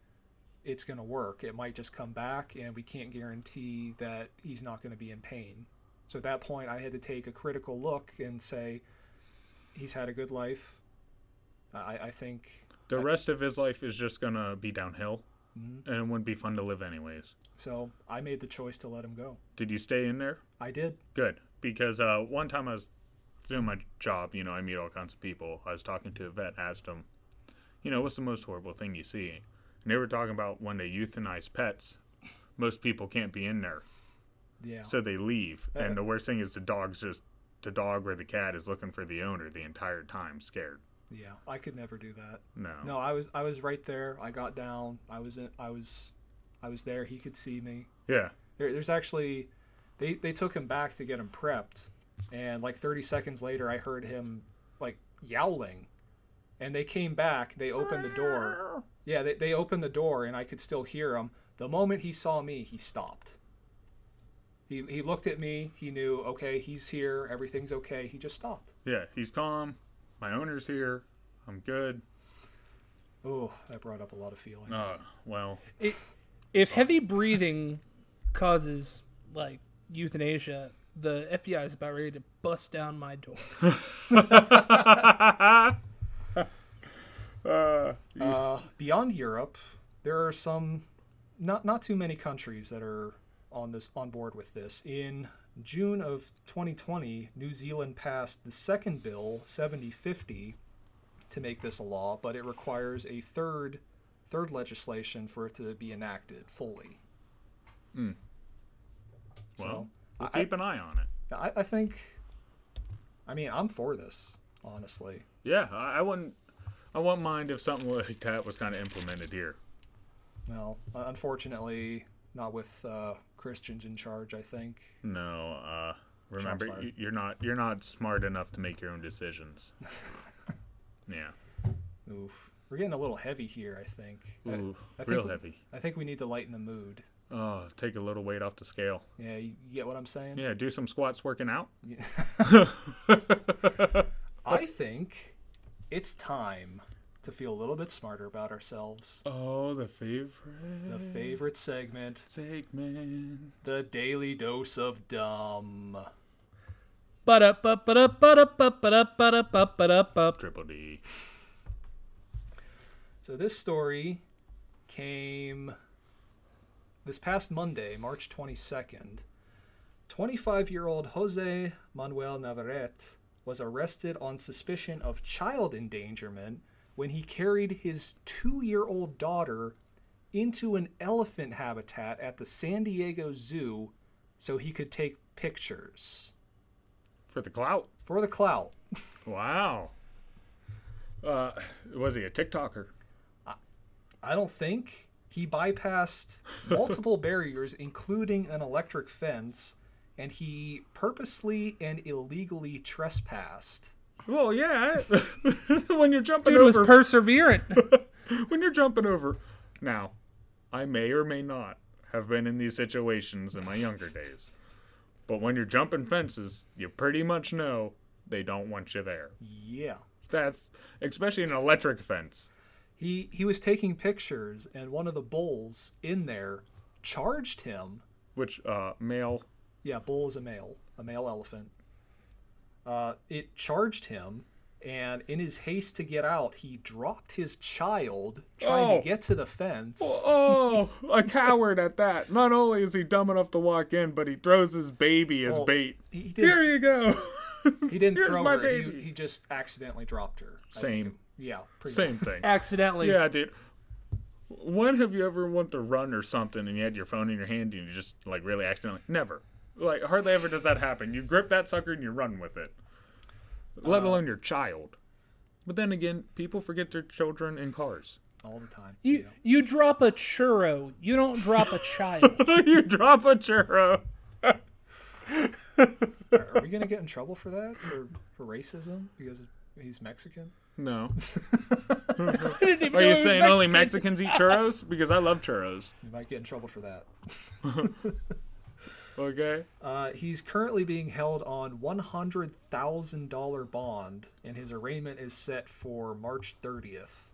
it's going to work. It might just come back, and we can't guarantee that he's not going to be in pain. So at that point, I had to take a critical look and say, he's had a good life. I, I think The rest of his life is just gonna be downhill, Mhm. and it wouldn't be fun to live anyways. So. I made the choice to let him go. Did you stay in there? I did. Good, because uh, one time I was doing my job. You know, I meet all kinds of people. I was talking to a vet, asked him, you know, what's the most horrible thing you see? And they were talking about when they euthanize pets. Most people can't be in there, Yeah. so they leave. Uh, And the worst thing is the dog's just the dog or the cat is looking for the owner the entire time, scared. yeah. I could never do that. No. No, I was I was right there. I got down. I was in, I was I was there. He could see me. Yeah. There, there's actually they they took him back to get him prepped, and like 30 seconds later, I heard him like yowling, and they came back. They opened the door. Yeah, they they opened the door, and I could still hear him. The moment he saw me, he stopped. He he looked at me. He knew okay, he's here. Everything's okay. He just stopped. Yeah. He's calm. My owner's here. I'm good. Oh, that brought up a lot of feelings. Uh, well, If heavy breathing causes like euthanasia, the FBI is about ready to bust down my door. uh, Uh, beyond Europe, there are some, not not too many countries that are on this on board with this. In June of 2020, New Zealand passed the second bill, 7050, to make this a law, but it requires a third third legislation for it to be enacted fully. well, we'll I- keep an eye on it. I, I think. I mean, I'm for this, honestly. Yeah, I, I wouldn't. I wouldn't mind if something like that was kind of implemented here. Well, uh, unfortunately, not with uh, Christians in charge. I think. No, uh, remember you're not you're not smart enough to make your own decisions. yeah. Oof, we're getting a little heavy here. I think. I- Ooh, I think real we- heavy. I think we need to lighten the mood. Oh, take a little weight off the scale. Yeah, you, get what I'm saying? Yeah, do some squats working out. I think it's time to feel a little bit smarter about ourselves. Oh, the favorite The favorite segment, segment. the daily dose of dumb. Triple D. So this story came this past Monday, March 22nd. 25-year-old Jose Manuel Navarrete was arrested on suspicion of child endangerment when he carried his 2-year-old daughter into an elephant habitat at the San Diego Zoo so he could take pictures For the clout. for the clout. Wow. Uh, was he a TikToker? I don't think he bypassed multiple barriers, including an electric fence, and he purposely and illegally trespassed. Well, yeah. when you're jumping over. Dude was perseverant. when you're jumping over. Now, I may or may not have been in these situations in my younger days, but when you're jumping fences, you pretty much know they don't want you there. Yeah. That's especially an electric fence. He he was taking pictures and one of the bulls in there charged him. Which uh, male? Yeah, bull is a male, a male elephant. Uh, it charged him and in his haste to get out, he dropped his child trying Oh. to get to the fence. Oh, a coward at that. Not only is he dumb enough to walk in, but he throws his baby as Well, bait. He Here you go. He didn't Here's throw her. He, he just accidentally dropped her. Same. Think. Yeah. Pretty Same much. thing. Accidentally. Yeah, dude. When have you ever went to run or something and you had your phone in your hand and you just like really accidentally? Never. Like hardly ever does that happen. You grip that sucker and you run with it. Let uh, alone your child. But then again, people forget their children in cars. all the time. You you drop a churro. You don't drop a child. you drop a churro. Are, are we gonna get in trouble for that? For for racism because he's Mexican? No. I didn't even Are know you he was saying only Mexicans eat churros? Because I love churros. You might get in trouble for that. Okay. Uh, he's currently being held on one hundred thousand dollar bond, and his arraignment is set for March thirtieth.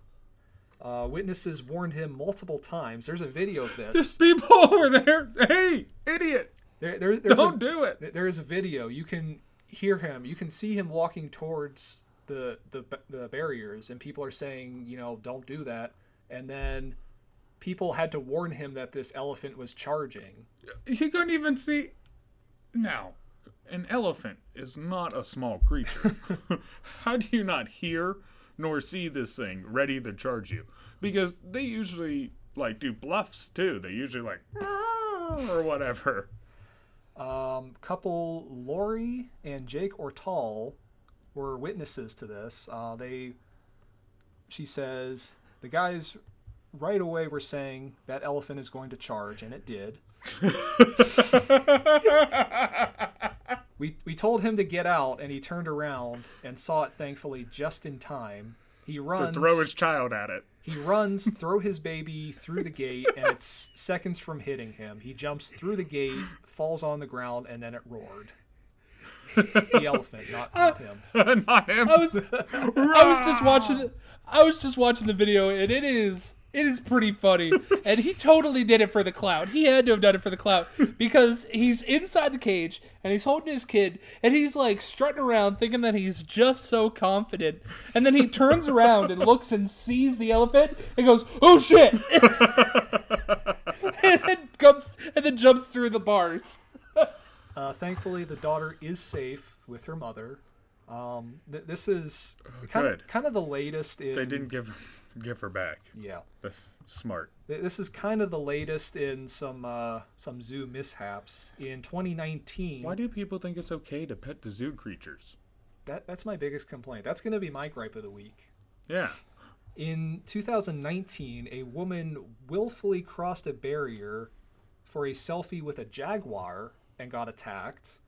Uh, witnesses warned him multiple times. There's a video of this. Just People over there. Hey, idiot. There, there, there's Don't a, do it. There is a video. You can hear him. You can see him walking towards the the the barriers, and people are saying, you know, don't do that. And then people had to warn him that this elephant was charging. He couldn't even see. Now, an elephant is not a small creature. How do you not hear nor see this thing ready to charge you? Because they usually like do bluffs too. They usually like or whatever. Um, couple Lori and Jake Ortal were witnesses to this. Uh, they, she says, the guys right away were saying that elephant is going to charge, and it did. we we told him to get out, and he turned around and saw it. Thankfully, just in time. He To runs. throw his child at it. He runs, throw his baby through the gate, and it's seconds from hitting him. He jumps through the gate, falls on the ground, and then it roared. The elephant, not, not him. Uh, not him. I was I was just watching I was just watching the video and it is it is pretty funny. And he totally did it for the clout. He had to have done it for the clout because he's inside the cage and he's holding his kid and he's like strutting around thinking that he's just so confident. And then he turns around and looks and sees the elephant and goes, "Oh shit!" and then jumps and then jumps through the bars. Uh, thankfully, the daughter is safe with her mother. Um, th- this is kind of kind of the latest in. They didn't give give her back. Yeah, That's smart. Th- this is kind of the latest in some uh, some zoo mishaps. In 2019, Why do people think it's okay to pet the zoo creatures? that that's my biggest complaint. That's going to be my gripe of the week. Yeah. In 2019, a woman willfully crossed a barrier for a selfie with a jaguar and got attacked.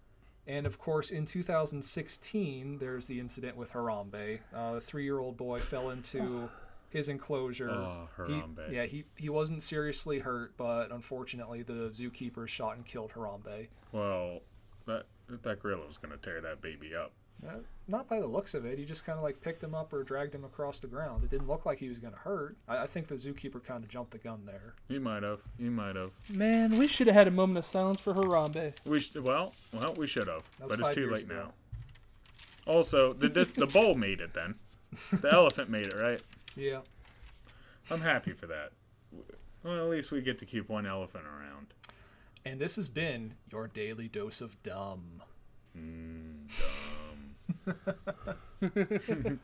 And of course, in 2016, there's the incident with Harambe. Uh, a three-year-old boy fell into his enclosure. Oh, He- Harambe. yeah, he, he wasn't seriously hurt, but unfortunately, the zookeeper shot and killed Harambe. Well, that that gorilla was gonna tear that baby up. Uh, not by the looks of it. He just kind of like picked him up or dragged him across the ground. It didn't look like he was going to hurt. I, I think the zookeeper kind of jumped the gun there. He might have. He might have. Man, we should have had a moment of silence for Harambe. We sh- well, well, we should have, but it's too late ago. now. Also, the the, the bull made it then. The elephant made it, right? Yeah. I'm happy for that. Well, at least we get to keep one elephant around. And this has been your daily dose of dumb. dumb.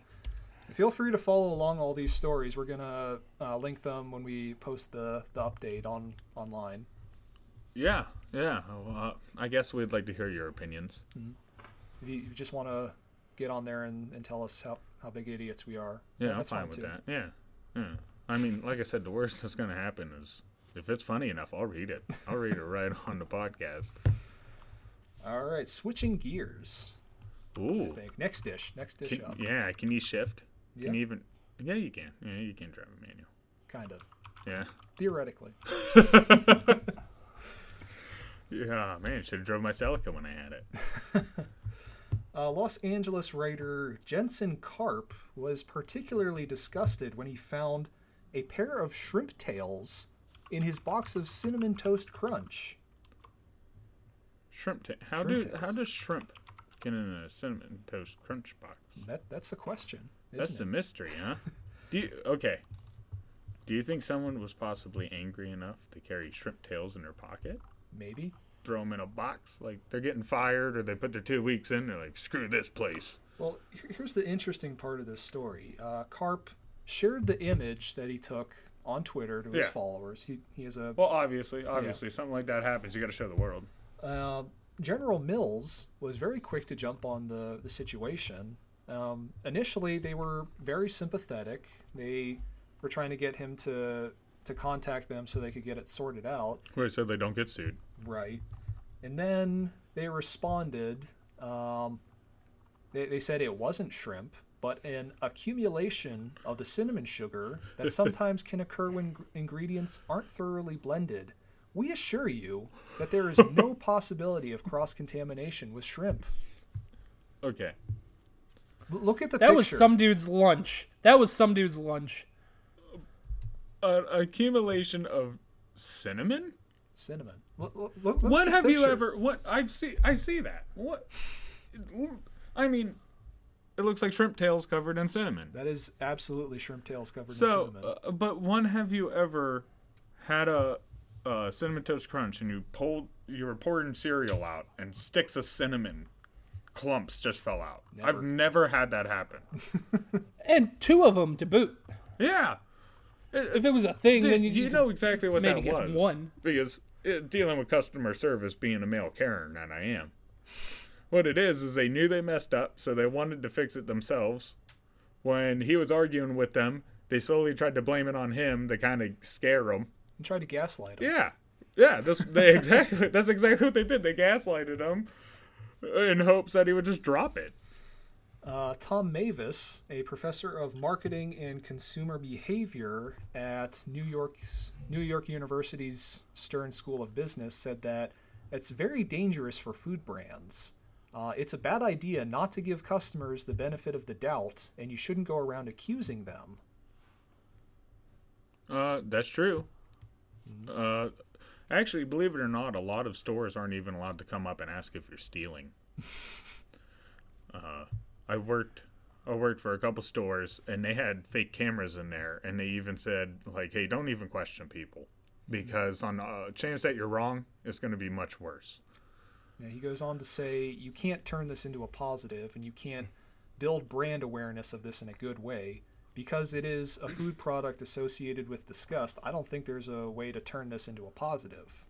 Feel free to follow along all these stories. We're gonna uh, link them when we post the, the update on online. Yeah, yeah. Uh, I guess we'd like to hear your opinions. If you, if you just want to get on there and, and tell us how, how big idiots we are, Yeah, I'm that's fine fine with too. that. Yeah, yeah. I mean, like I said, the worst that's gonna happen is if it's funny enough, I'll read it. I'll read it right on the podcast. All right, switching gears. I Ooh, think next dish, next dish can, up, yeah. Can you shift? Can Yeah. you even? Yeah, you can. Yeah, you can drive a manual. kind of Yeah. theoretically. Yeah, man, should have drove my Celica when I had it. Uh, Los Angeles writer Jensen Karp was particularly disgusted when he found a pair of shrimp tails in his box of cinnamon toast crunch. Shrimp. Ta- how Shrimp do tails. how does shrimp in a cinnamon toast crunch box? That that's the question. That's Isn't the it? mystery, huh? do you okay? Do you think someone was possibly angry enough to carry shrimp tails in their pocket? Maybe. Throw them in a box like they're getting fired, or they put their two weeks in. They're like, screw this place. Well, here's the interesting part of this story. Uh, Karp shared the image that he took on Twitter to his Yeah. followers. He, he has a Well, obviously, obviously, something like that happens. You got to show the world. Uh, General Mills was very quick to jump on the, the situation. Um, initially, they were very sympathetic. They were trying to get him to to contact them so they could get it sorted out. Wait, so they don't get sued. Right. And then they responded. Um, they, they said it wasn't shrimp, but an accumulation of the cinnamon sugar that sometimes can occur when gr- ingredients aren't thoroughly blended. We assure you that there is no possibility of cross contamination with shrimp. Okay. L- look at the That picture. was some dude's lunch. That was some dude's lunch. An accumulation of cinnamon. cinnamon. Look, look, look, look at When this have you ever? What I see? I see that. What? I mean, it looks like shrimp tails covered in cinnamon. That is absolutely shrimp tails covered in cinnamon. uh, but when have you ever had a, a cinnamon toast crunch and you pulled you were pouring cereal out and sticks of cinnamon clumps just fell out? I've never had that happen. And two of them to boot. yeah. If it was a thing, then you, you, know exactly what that was. one. Because uh, dealing with customer service, being a male Karen, and I am. What it is is they knew they messed up, so they wanted to fix it themselves. When he was arguing with them, they slowly tried to blame it on him to kind of scare him. And tried to gaslight him. Yeah, yeah. This they exactly that's exactly what they did. They gaslighted him in hopes that he would just drop it. Uh, Tom Meyvis, a professor of marketing and consumer behavior at New York's New York University's Stern School of Business, said that it's very dangerous for food brands. Uh, it's a bad idea not to give customers the benefit of the doubt, and you shouldn't go around accusing them. Uh, that's true. Uh, actually, believe it or not, a lot of stores aren't even allowed to come up and ask if you're stealing. uh, I worked, I worked for a couple stores, and they had fake cameras in there, and they even said like, "Hey, don't even question people, because on a chance that you're wrong, it's going to be much worse." Yeah, he goes on to say you can't turn this into a positive, and you can't build brand awareness of this in a good way because it is a food product associated with disgust. I don't think there's a way to turn this into a positive.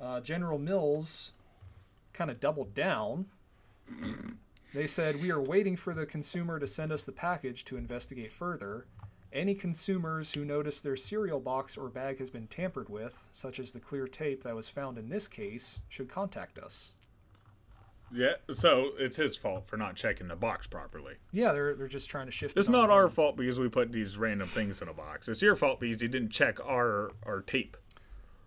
Uh, General Mills kind of doubled down. They said, We are waiting for the consumer to send us the package to investigate further. Any consumers who notice their cereal box or bag has been tampered with, such as the clear tape that was found in this case, should contact us. Yeah, so it's his fault for not checking the box properly. Yeah, they're, they're just trying to shift It's it not our fault because we put these random things in a box. It's your fault because you didn't check our our tape.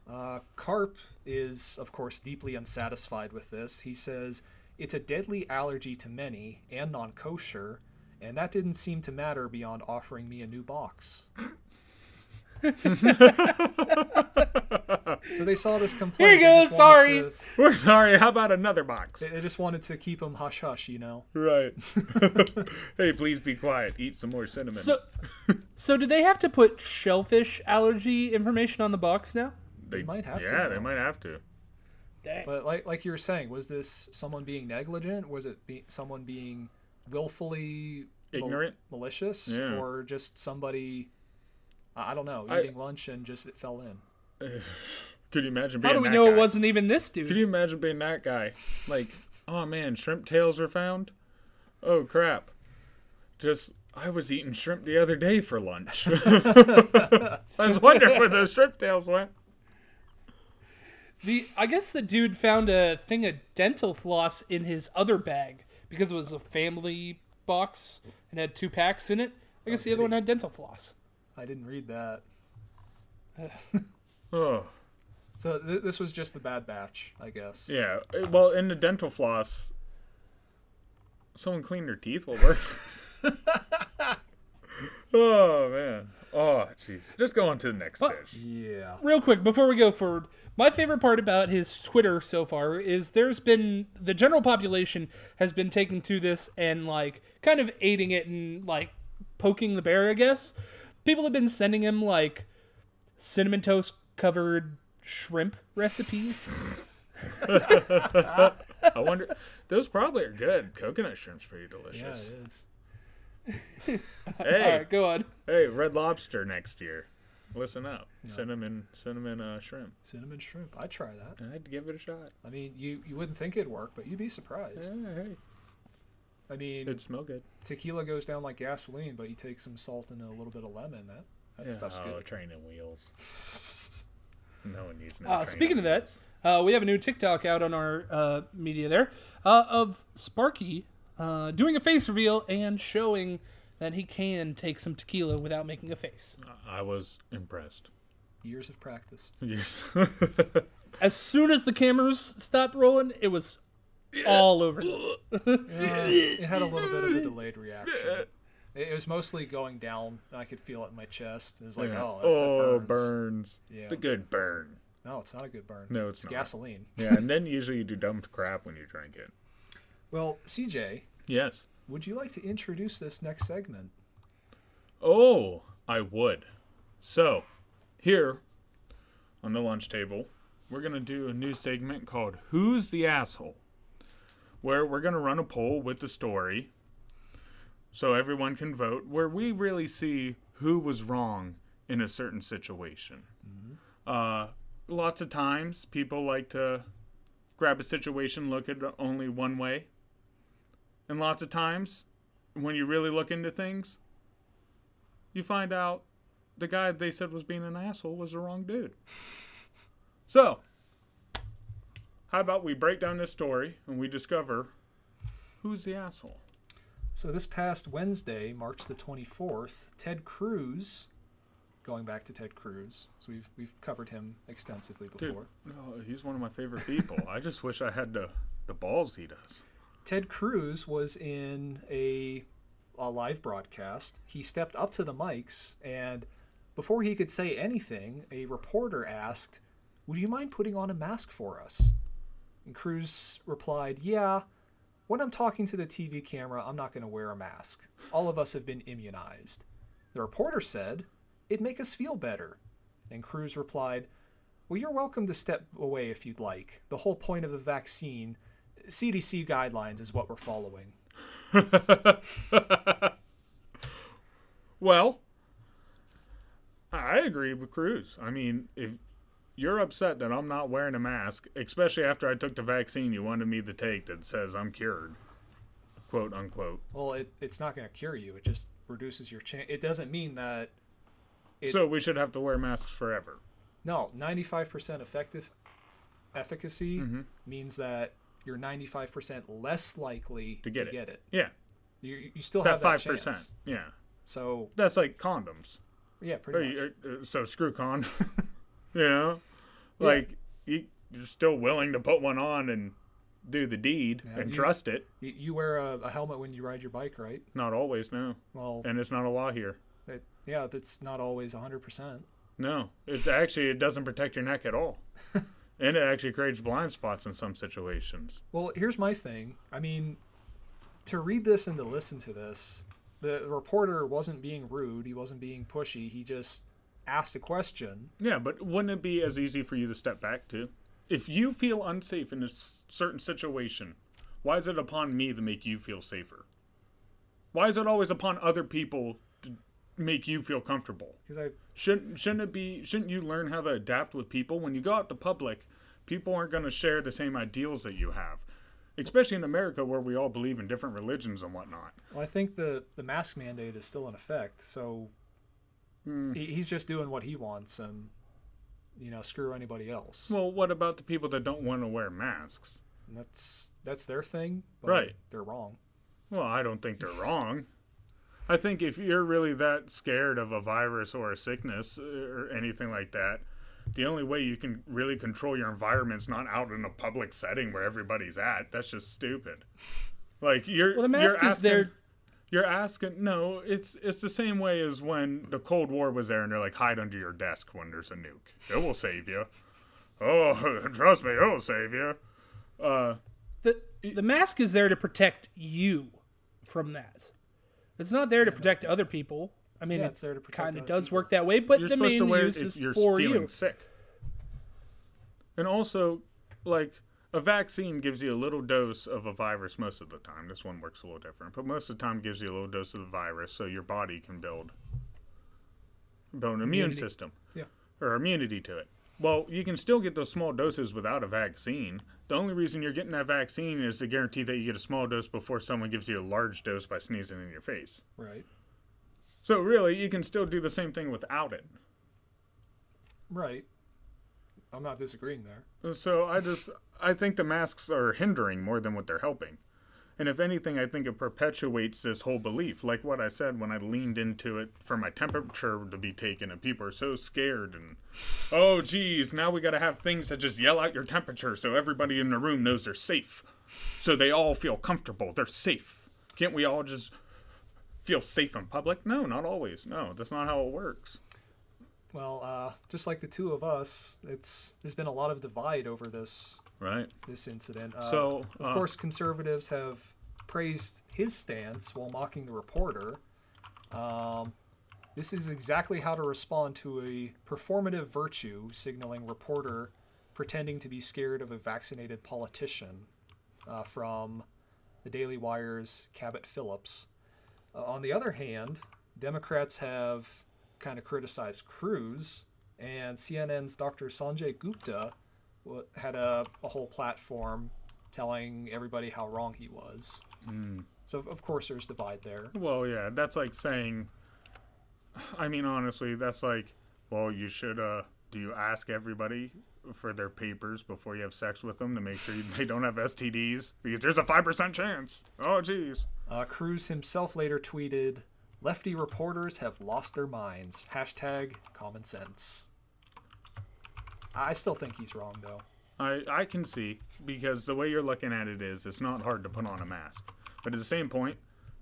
Uh, Karp is, of course, deeply unsatisfied with this. He says, It's a deadly allergy to many and non kosher, and that didn't seem to matter beyond offering me a new box. so they saw this complaint. Here you go, sorry. to- We're sorry. How about another box? They they just wanted to keep them hush hush, you know. Right. hey, please be quiet. Eat some more cinnamon. So, so do they have to put shellfish allergy information on the box now? they might have to Yeah, they might have to. Dang. But like like you were saying, was this someone being negligent? Was it be, someone being willfully mal- Ignorant? malicious, Yeah. or just somebody? I I don't know, I- eating lunch and just it fell in. Could you imagine being How do we that know guy? it wasn't even this dude? Could you imagine being that guy? Like, oh man, shrimp tails were found. Oh crap! Just I was eating shrimp the other day for lunch. I was wondering where those shrimp tails went. The I guess the dude found a thing of dental floss in his other bag because it was a family box and had two packs in it. I guess the other one had dental floss. I didn't read that. Oh So th- this was just the bad batch, I guess. yeah. Well, in the dental floss, someone clean their teeth will work. oh man. Oh jeez. Just go on to the next Well- dish. Yeah. Real quick before we go forward, my favorite part about his Twitter so far is there's been the general population has been taking to this and like kind of aiding it and like poking the bear, I guess. People have been sending him like cinnamon toast covered shrimp recipes. I wonder. Those probably are good. Coconut shrimp's pretty delicious. Yeah, delicious. it is. Hey, All right, go on. hey, Red Lobster next year. Listen up. Cinnamon, cinnamon uh, shrimp. Cinnamon shrimp. I'd try that. I'd give it a shot. I mean, you you wouldn't think it'd work, but you'd be surprised. Yeah, hey, I mean, it'd smell good. tequila goes down like gasoline, but you take some salt and a little bit of lemon. That that stuff's oh, good. train and wheels. No one needs no. Uh, train speaking of that, uh, we have a new TikTok out on our uh, media there uh, of Sparky uh, doing a face reveal and showing that he can take some tequila without making a face. I was impressed. Years of practice. Yes. As soon as the cameras stopped rolling, it was all over. them. Yeah, it had a little bit of a delayed reaction. It it was mostly going down. and I could feel it in my chest. It was like, Yeah. oh, that, oh, that burns. burns. Yeah. The good burn. No, it's not a good burn. No, it's not. gasoline. Yeah, and then usually you do dumb crap when you drink it. Well, CJ, Yes. would you like to introduce this next segment? Oh, I would. So, here on the lunch table, we're going to do a new segment called Who's the Asshole? Where we're going to run a poll with the story so everyone can vote, where we really see who was wrong in a certain situation. Uh, lots of times, people like to grab a situation, look at it only one way. And lots of times, when you really look into things, you find out the guy they said was being an asshole was the wrong dude. So, how about we break down this story and we discover who's the asshole? So this past Wednesday, March the 24th, Ted Cruz, going back to Ted Cruz, so we've we've covered him extensively Dude, before. no, he's one of my favorite people. I just wish I had the the balls he does. Ted Cruz was in a a live broadcast. He stepped up to the mics and before he could say anything, a reporter asked, "Would you mind putting on a mask for us?" And Cruz replied, "Yeah, when I'm talking to the TV camera, I'm not going to wear a mask. All of us have been immunized." The reporter said, "It'd make us feel better." And Cruz replied, "Well, you're welcome to step away if you'd like. The whole point of the vaccine CDC guidelines is what we're following. Well, I agree with Cruz. I mean, if you're upset that I'm not wearing a mask, especially after I took the vaccine you wanted me to take that says I'm cured, quote unquote. Well, it, it's not going to cure you. It just reduces your chance. It doesn't mean that. It- so we should have to wear masks forever. No, 95% effective efficacy Mm-hmm. means that you're 95% less likely To get it. it. Yeah, You, you still that have that five chance. percent. Yeah, So, that's like condoms. yeah, Or pretty much. you- uh, so screw con. you know, Yeah. like you, you're still willing to put one on and do the deed Yeah, and you- trust it. You, wear a, a helmet when you ride your bike, right? Not always, no, Well, and it's not a law here. it, yeah, that's not always 100%. No, it actually it doesn't protect your neck at all, and it actually creates blind spots in some situations. Well, here's my thing. I mean, to read this and to listen to this, the reporter wasn't being rude. He wasn't being pushy. He just asked a question. Yeah, but wouldn't it be as easy for you to step back to? If you feel unsafe in a certain situation, why is it upon me to make you feel safer? Why is it always upon other people to make you feel comfortable? Because I, Shouldn't shouldn't it be shouldn't you learn how to adapt with people when you go out to public? People aren't going to share the same ideals that you have, especially in America where we all believe in different religions and whatnot. well, I think the the mask mandate is still in effect. So Hmm. he, he's just doing what he wants, and you know, screw anybody else. Well, what about the people that don't want to wear masks? And that's that's their thing. But Right. They're wrong. Well, I don't think they're wrong. I think if you're really that scared of a virus or a sickness uh, or anything like that, the only way you can really control your environment's not out in a public setting where everybody's at. That's just stupid. Like you're Well, the mask you're is asking, there. You're asking no, it's it's the same way as when the Cold War was there and they're like hide under your desk when there's a nuke. It will save you. Oh, trust me, it'll save you. Uh The, the mask is there to protect you from that. It's not there to protect other people. I mean, Yeah, it's there to protect kind of does people. work that way, but you're the supposed main to wear use it is if you're for feeling you. sick. And also, like a vaccine gives you a little dose of a virus most of the time. This one works a little different, but most of the time gives you a little dose of the virus so your body can build build an immune Immunity. system. Yeah. Or immunity to it. Well, you can still get those small doses without a vaccine. The only reason you're getting that vaccine is to guarantee that you get a small dose before someone gives you a large dose by sneezing in your face. Right. So really, you can still do the same thing without it. Right. I'm not disagreeing there. So I just I think the masks are hindering more than what they're helping. And if anything, I think it perpetuates this whole belief. Like what I said when I leaned into it for my temperature to be taken, and people are so scared. And oh, geez, now we got to have things that just yell out your temperature so everybody in the room knows they're safe. So they all feel comfortable. They're safe. Can't we all just feel safe in public? No, not always. No, that's not how it works. Well, uh, just like the two of us, it's there's been a lot of divide over this Right? this incident. Uh, So, of uh, course, conservatives have praised his stance while mocking the reporter. Um, this is exactly how to respond to a performative virtue signaling reporter pretending to be scared of a vaccinated politician uh, from the Daily Wire's Cabot Phillips. Uh, on the other hand, Democrats have kind of criticized Cruz, and CNN's Dr. Sanjay Gupta had a, a whole platform telling everybody how wrong he was. So, of course, there's divide there. Well, yeah, that's like saying. I mean, honestly, that's like, well, you should. uh Do you ask everybody for their papers before you have sex with them to make sure they don't have STDs? Because there's a five percent chance. Oh, geez. Uh, Cruz himself later tweeted, "Lefty reporters have lost their minds." Hashtag common sense. I still think he's wrong though. I I can see because the way you're looking at it is, it's not hard to put on a mask, but at the same point.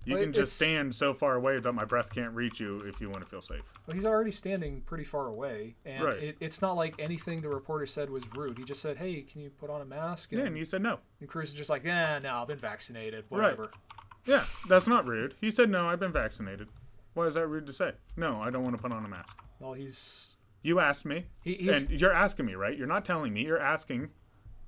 You Well, can just stand so far away that my breath can't reach you if you want to feel safe. Well, he's already standing pretty far away, and Right. it, it's not like anything the reporter said was rude. He just said, "Hey, can you put on a mask?" And, Yeah, and you said no. and Cruz is just like, "Yeah, no, I've been vaccinated. Whatever." Yeah, that's not rude. He said no. I've been vaccinated. Why is that rude to say? No, I don't want to put on a mask. Well, he's You asked me, he, he's and you're asking me, right? You're not telling me. You're asking,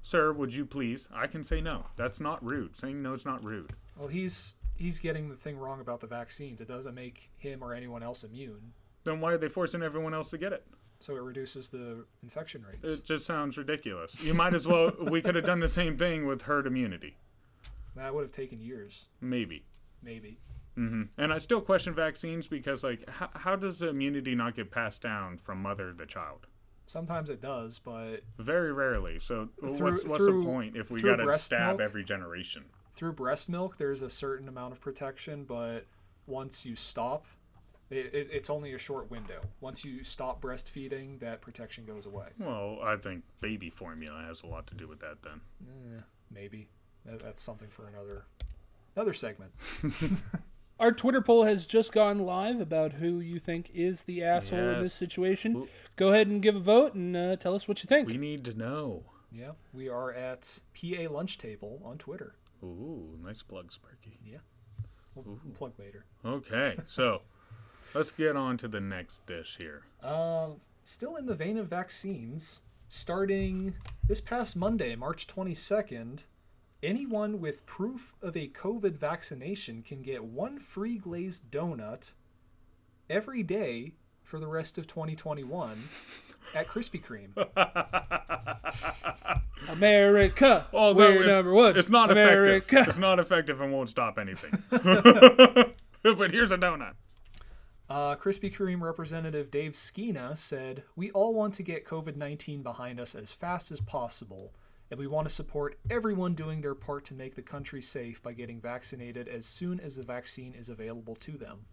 sir, would you please? I can say no. That's not rude. Saying no is not rude. well, he's he's getting the thing wrong about the vaccines. It doesn't make him or anyone else immune, Then why are they forcing everyone else to get it? so it reduces the infection rates. It just sounds ridiculous. You might as well. we could have done the same thing with herd immunity. That would have taken years, Maybe. maybe. hmm And I still question vaccines because, like, how, how does the immunity not get passed down from mother to child? Sometimes it does, but Very rarely. So what's Through- what's through- the point if we got to stab milk? every generation? through breast milk, there's a certain amount of protection, but once you stop, it, it, it's only a short window. Once you stop breastfeeding, that protection goes away. Well, I think baby formula has a lot to do with that. Then Eh, maybe that's something for another another segment. Our Twitter poll has just gone live about who you think is the asshole in this situation. Go ahead and give a vote and uh, tell us what you think. we need to know. Yeah, we are at PA Lunch Table on Twitter. Ooh, nice plug, Sparky. We'll, we'll plug later. Okay, so let's get on to the next dish here. Um, still in the vein of vaccines, starting this past Monday, March 22nd, anyone with proof of a COVID vaccination can get one free glazed donut every day for the rest of 2021 at Krispy Kreme. America, Although we're it- number one. It's not America. effective. It's not effective and won't stop anything. but here's a donut. Uh, Krispy Kreme representative Dave Skena said, We all want to get COVID 19 behind us as fast as possible, and we want to support everyone doing their part to make the country safe by getting vaccinated as soon as the vaccine is available to them.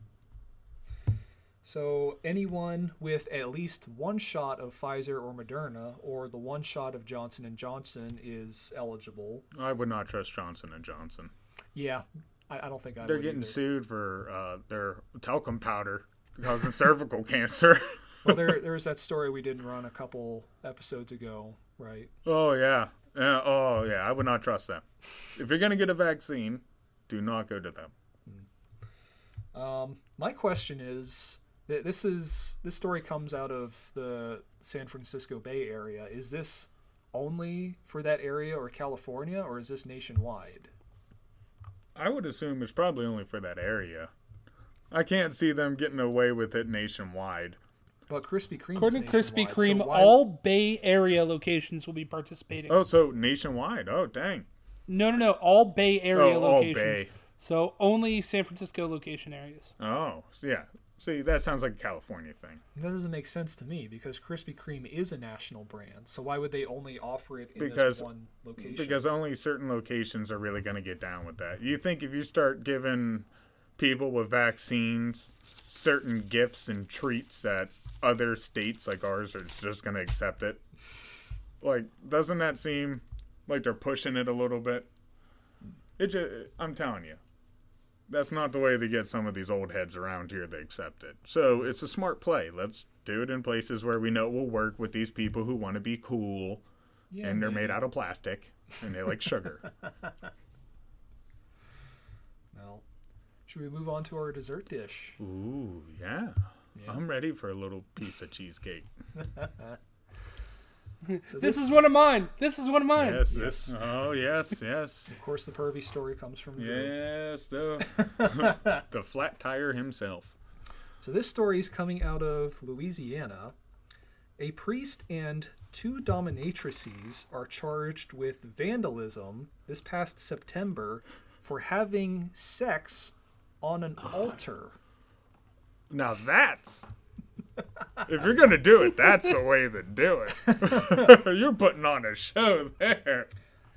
So, anyone with at least one shot of Pfizer or Moderna, or the one shot of Johnson and Johnson, is eligible. I would not trust Johnson and Johnson. Yeah, I, I don't think I They're getting either. sued for uh, their talcum powder causing cervical cancer. Well, there, there was that story we didn't run a couple episodes ago, right? oh yeah. Yeah, oh yeah. I would not trust them. If you're gonna get a vaccine, do not go to them. Um, my question is, th- this is this story comes out of the San Francisco Bay Area. Is this only for that area or California, or is this nationwide? I would assume it's probably only for that area. I can't see them getting away with it nationwide. But Krispy Kreme. According to Krispy nationwide, so Kreme, why- all Bay Area locations will be participating. Oh, so nationwide. Oh, dang. No, no, no. All Bay Area Oh, all locations. Bay. So only San Francisco location areas. Oh, yeah. See, that sounds like a California thing. that doesn't make sense to me because Krispy Kreme is a national brand. So why would they only offer it in Because- this one location? Because only certain locations are really going to get down with that. You think if you start giving people with vaccines certain gifts and treats that other states like ours are just going to accept it? Like, doesn't that seem like they're pushing it a little bit? It just, I'm telling you, that's not the way to get some of these old heads around here to accept it. So it's a smart play. Let's do it in places where we know it will work with these people who want to be cool yeah, and they're maybe. made out of plastic and they like sugar. Well, should we move on to our dessert dish? Ooh, yeah. I'm ready for a little piece of cheesecake. So This is one of mine. This is one of mine. Yes, Yes. yes. Oh, yes, yes. Of course, the pervy story comes from Drew. Yes, the, the flat tire himself. So this story is coming out of Louisiana. A priest and two dominatrices are charged with vandalism this past September for having sex on an altar. Now that's. If you're going to do it, that's the way to do it. you're putting on a show there.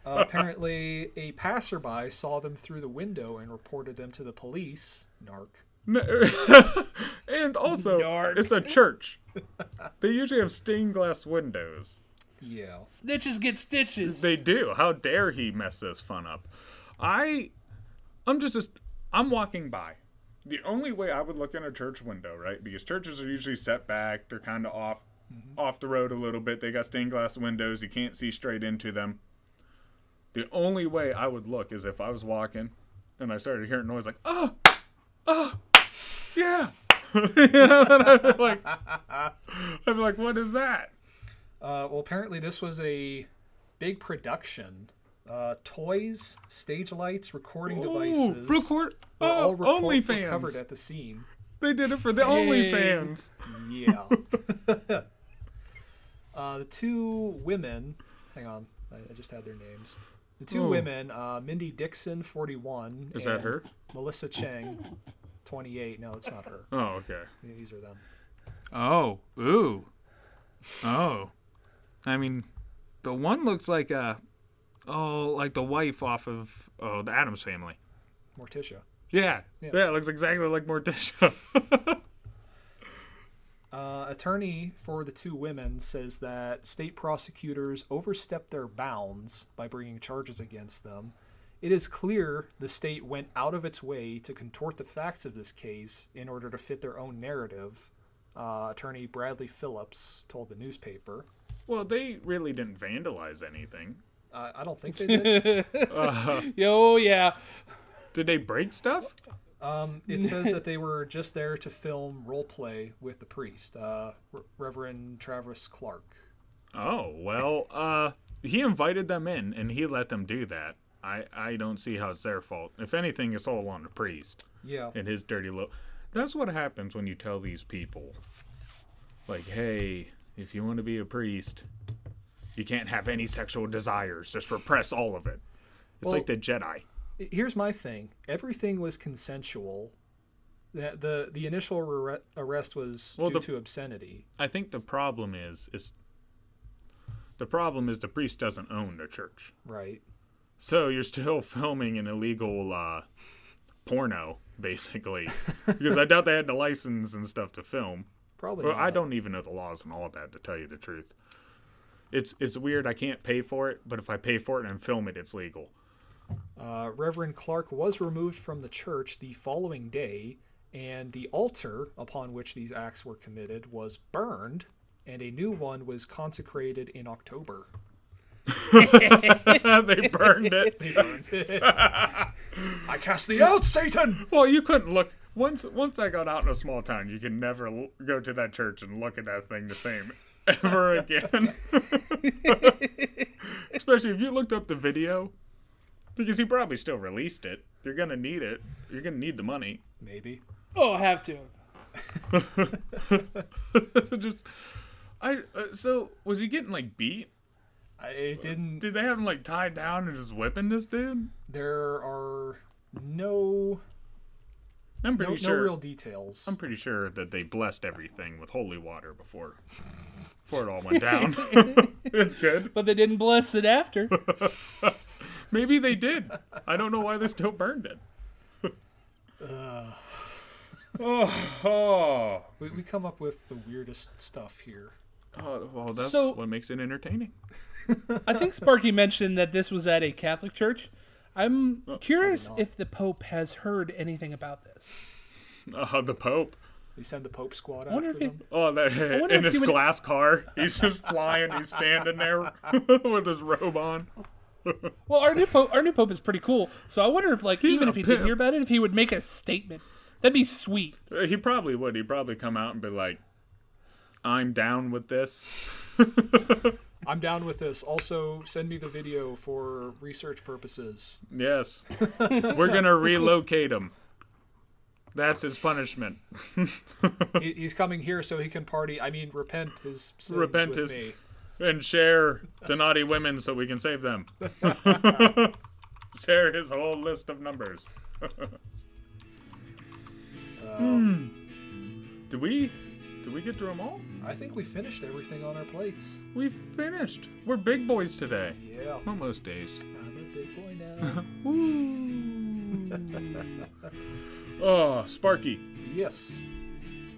Uh, apparently, a passerby saw them through the window and reported them to the police. Narc. And also, Narc. it's a church. They usually have stained glass windows. Yeah. Snitches get stitches. They do. How dare he mess this fun up? I, I'm just, just, I'm walking by. The only way I would look in a church window, right? Because churches are usually set back. They're kind of off, off the road a little bit. They got stained glass windows. You can't see straight into them. The only way I would look is if I was walking, and I started hearing noise like, oh, oh, yeah. you know, and I'd be like, I'd be like, what is that? Uh, well, apparently, this was a big production. Uh, toys, stage lights, recording devices. Ooh, record. were all Oh, record- were OnlyFans. covered at the scene. They did it for the OnlyFans. Yeah. uh, the two women, hang on, I, I just had their names. The two Ooh. women, uh, Mindy Dixon, 41. Is that her? Melissa Chang, 28. No, it's not her. Oh, okay. These are them. Oh, ooh, oh. I mean, the one looks like a, oh, like the wife off of oh the Addams Family. Morticia. Yeah, Yeah. yeah, it looks exactly like Morticia. Uh, attorney for the two women says that state prosecutors overstepped their bounds by bringing charges against them. It is clear the state went out of its way to contort the facts of this case in order to fit their own narrative. Uh, attorney Bradley Phillips told the newspaper. well, they really didn't vandalize anything. Uh, I don't think they did. Uh, Yo, yeah. did they break stuff? Um, it says that they were just there to film role play with the priest, uh, Re- Reverend Travis Clark. Oh well, uh, he invited them in and he let them do that. I I don't see how it's their fault. If anything, it's all on the priest. Yeah. and his dirty look. That's what happens when you tell these people, like, hey, if you want to be a priest, you can't have any sexual desires. Just repress all of it. It's Well- like the Jedi. Here's my thing. Everything was consensual. The the, the initial arre- arrest was Well, due the- to obscenity. I think the problem is is the problem is the priest doesn't own the church, Right. so you're still filming an illegal uh, porno, basically, because I doubt they had the license and stuff to film. Probably. Well, I don't even know the laws and all of that to tell you the truth. It's it's weird. I can't pay for it, but if I pay for it and film it, it's legal. Uh, Reverend Clark was removed from the church the following day, and the altar upon which these acts were committed was burned, and a new one was consecrated in October. they burned it. They burned it. I cast thee out, Satan! Well, you couldn't look once. Once I got out in a small town, you can never l- go to that church and look at that thing the same ever again. Especially if you looked up the video, because he probably still released it. You're gonna need it. You're gonna need the money. Maybe. Oh, I have to. so just, I. Uh, so was he getting like beat? I it didn't. Did they have him like tied down and just whipping this dude? There are no I'm no, pretty no sure. real details. I'm pretty sure that they blessed everything with holy water before, before it all went down. it's good. But they didn't bless it after. Maybe they did. I don't know why they still burned it. oh, oh, We, we come up with the weirdest stuff here. oh, well, that's So- what makes it entertaining. I think Sparky mentioned that this was at a Catholic church. I'm curious if the Pope has heard anything about this. Oh, the Pope. They send the Pope squad after if he- them. Oh, that wonder in if his would- glass car. He's just flying. He's standing there with his robe on. Well, our new Pope, our new Pope is pretty cool. So I wonder if, like, He's even if he did pimp. hear about it, if he would make a statement. That'd be sweet. Uh, He probably would. He'd probably come out and be like, "I'm down with this." I'm down with this. Also, send me the video for research purposes. Yes. We're going to relocate him. That's his punishment. He, he's coming here so he can party. I mean, repent his sins Repent with his- me. And share the naughty women so we can save them. share his whole list of numbers. Hmm. Did we did we get through them all? I think we finished everything on our plates. We finished. We're big boys today. Yeah, Well, most days. I'm a big boy now. Oh, Sparky, yes,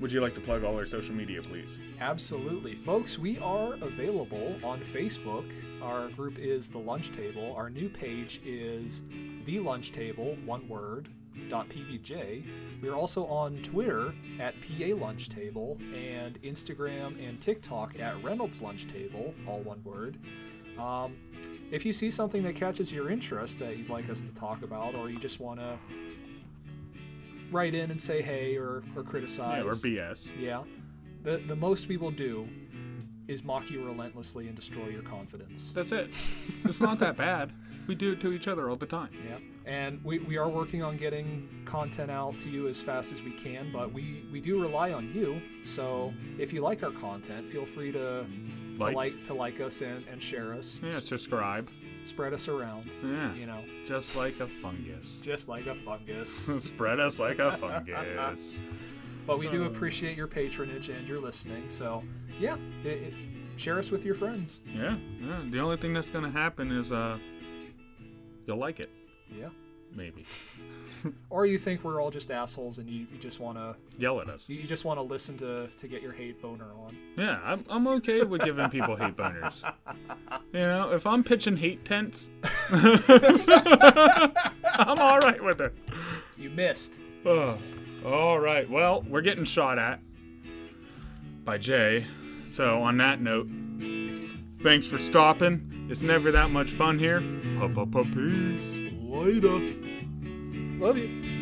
would you like to plug all our social media, please? absolutely, folks. We are available on Facebook. Our group is the Lunch Table. Our new page is the Lunch Table, one word. .pbj. We're also on Twitter at PA Lunch Table and Instagram and TikTok at Reynolds Lunch Table, all one word. Um, if you see something that catches your interest that you'd like us to talk about, or you just want to write in and say hey or, or criticize, Yeah, or BS. yeah, the the most we will do is mock you relentlessly and destroy your confidence. That's it. It's not that bad. We do it to each other all the time. Yeah, and we, we are working on getting content out to you as fast as we can, but we we do rely on you. So if you like our content, feel free to to like to like us and, and share us. Yeah, subscribe. Spread us around. Yeah. You know, Just like a fungus. just like a fungus. Spread us like a fungus. but we do appreciate your patronage and your listening. So yeah, it, it, share us with your friends. Yeah, yeah. The only thing that's gonna happen is uh, you'll like it, Yeah. maybe. Or you think we're all just assholes and you, you just wanna Yell at us. you just wanna listen to to get your hate boner on. Yeah, I'm, I'm okay with giving people hate boners. You know, if I'm pitching hate tents, I'm all right with it. You missed. All right. Well, we're getting shot at by Jay. So, on that note, thanks for stopping. It's never that much fun here. Peace. Later. Love you.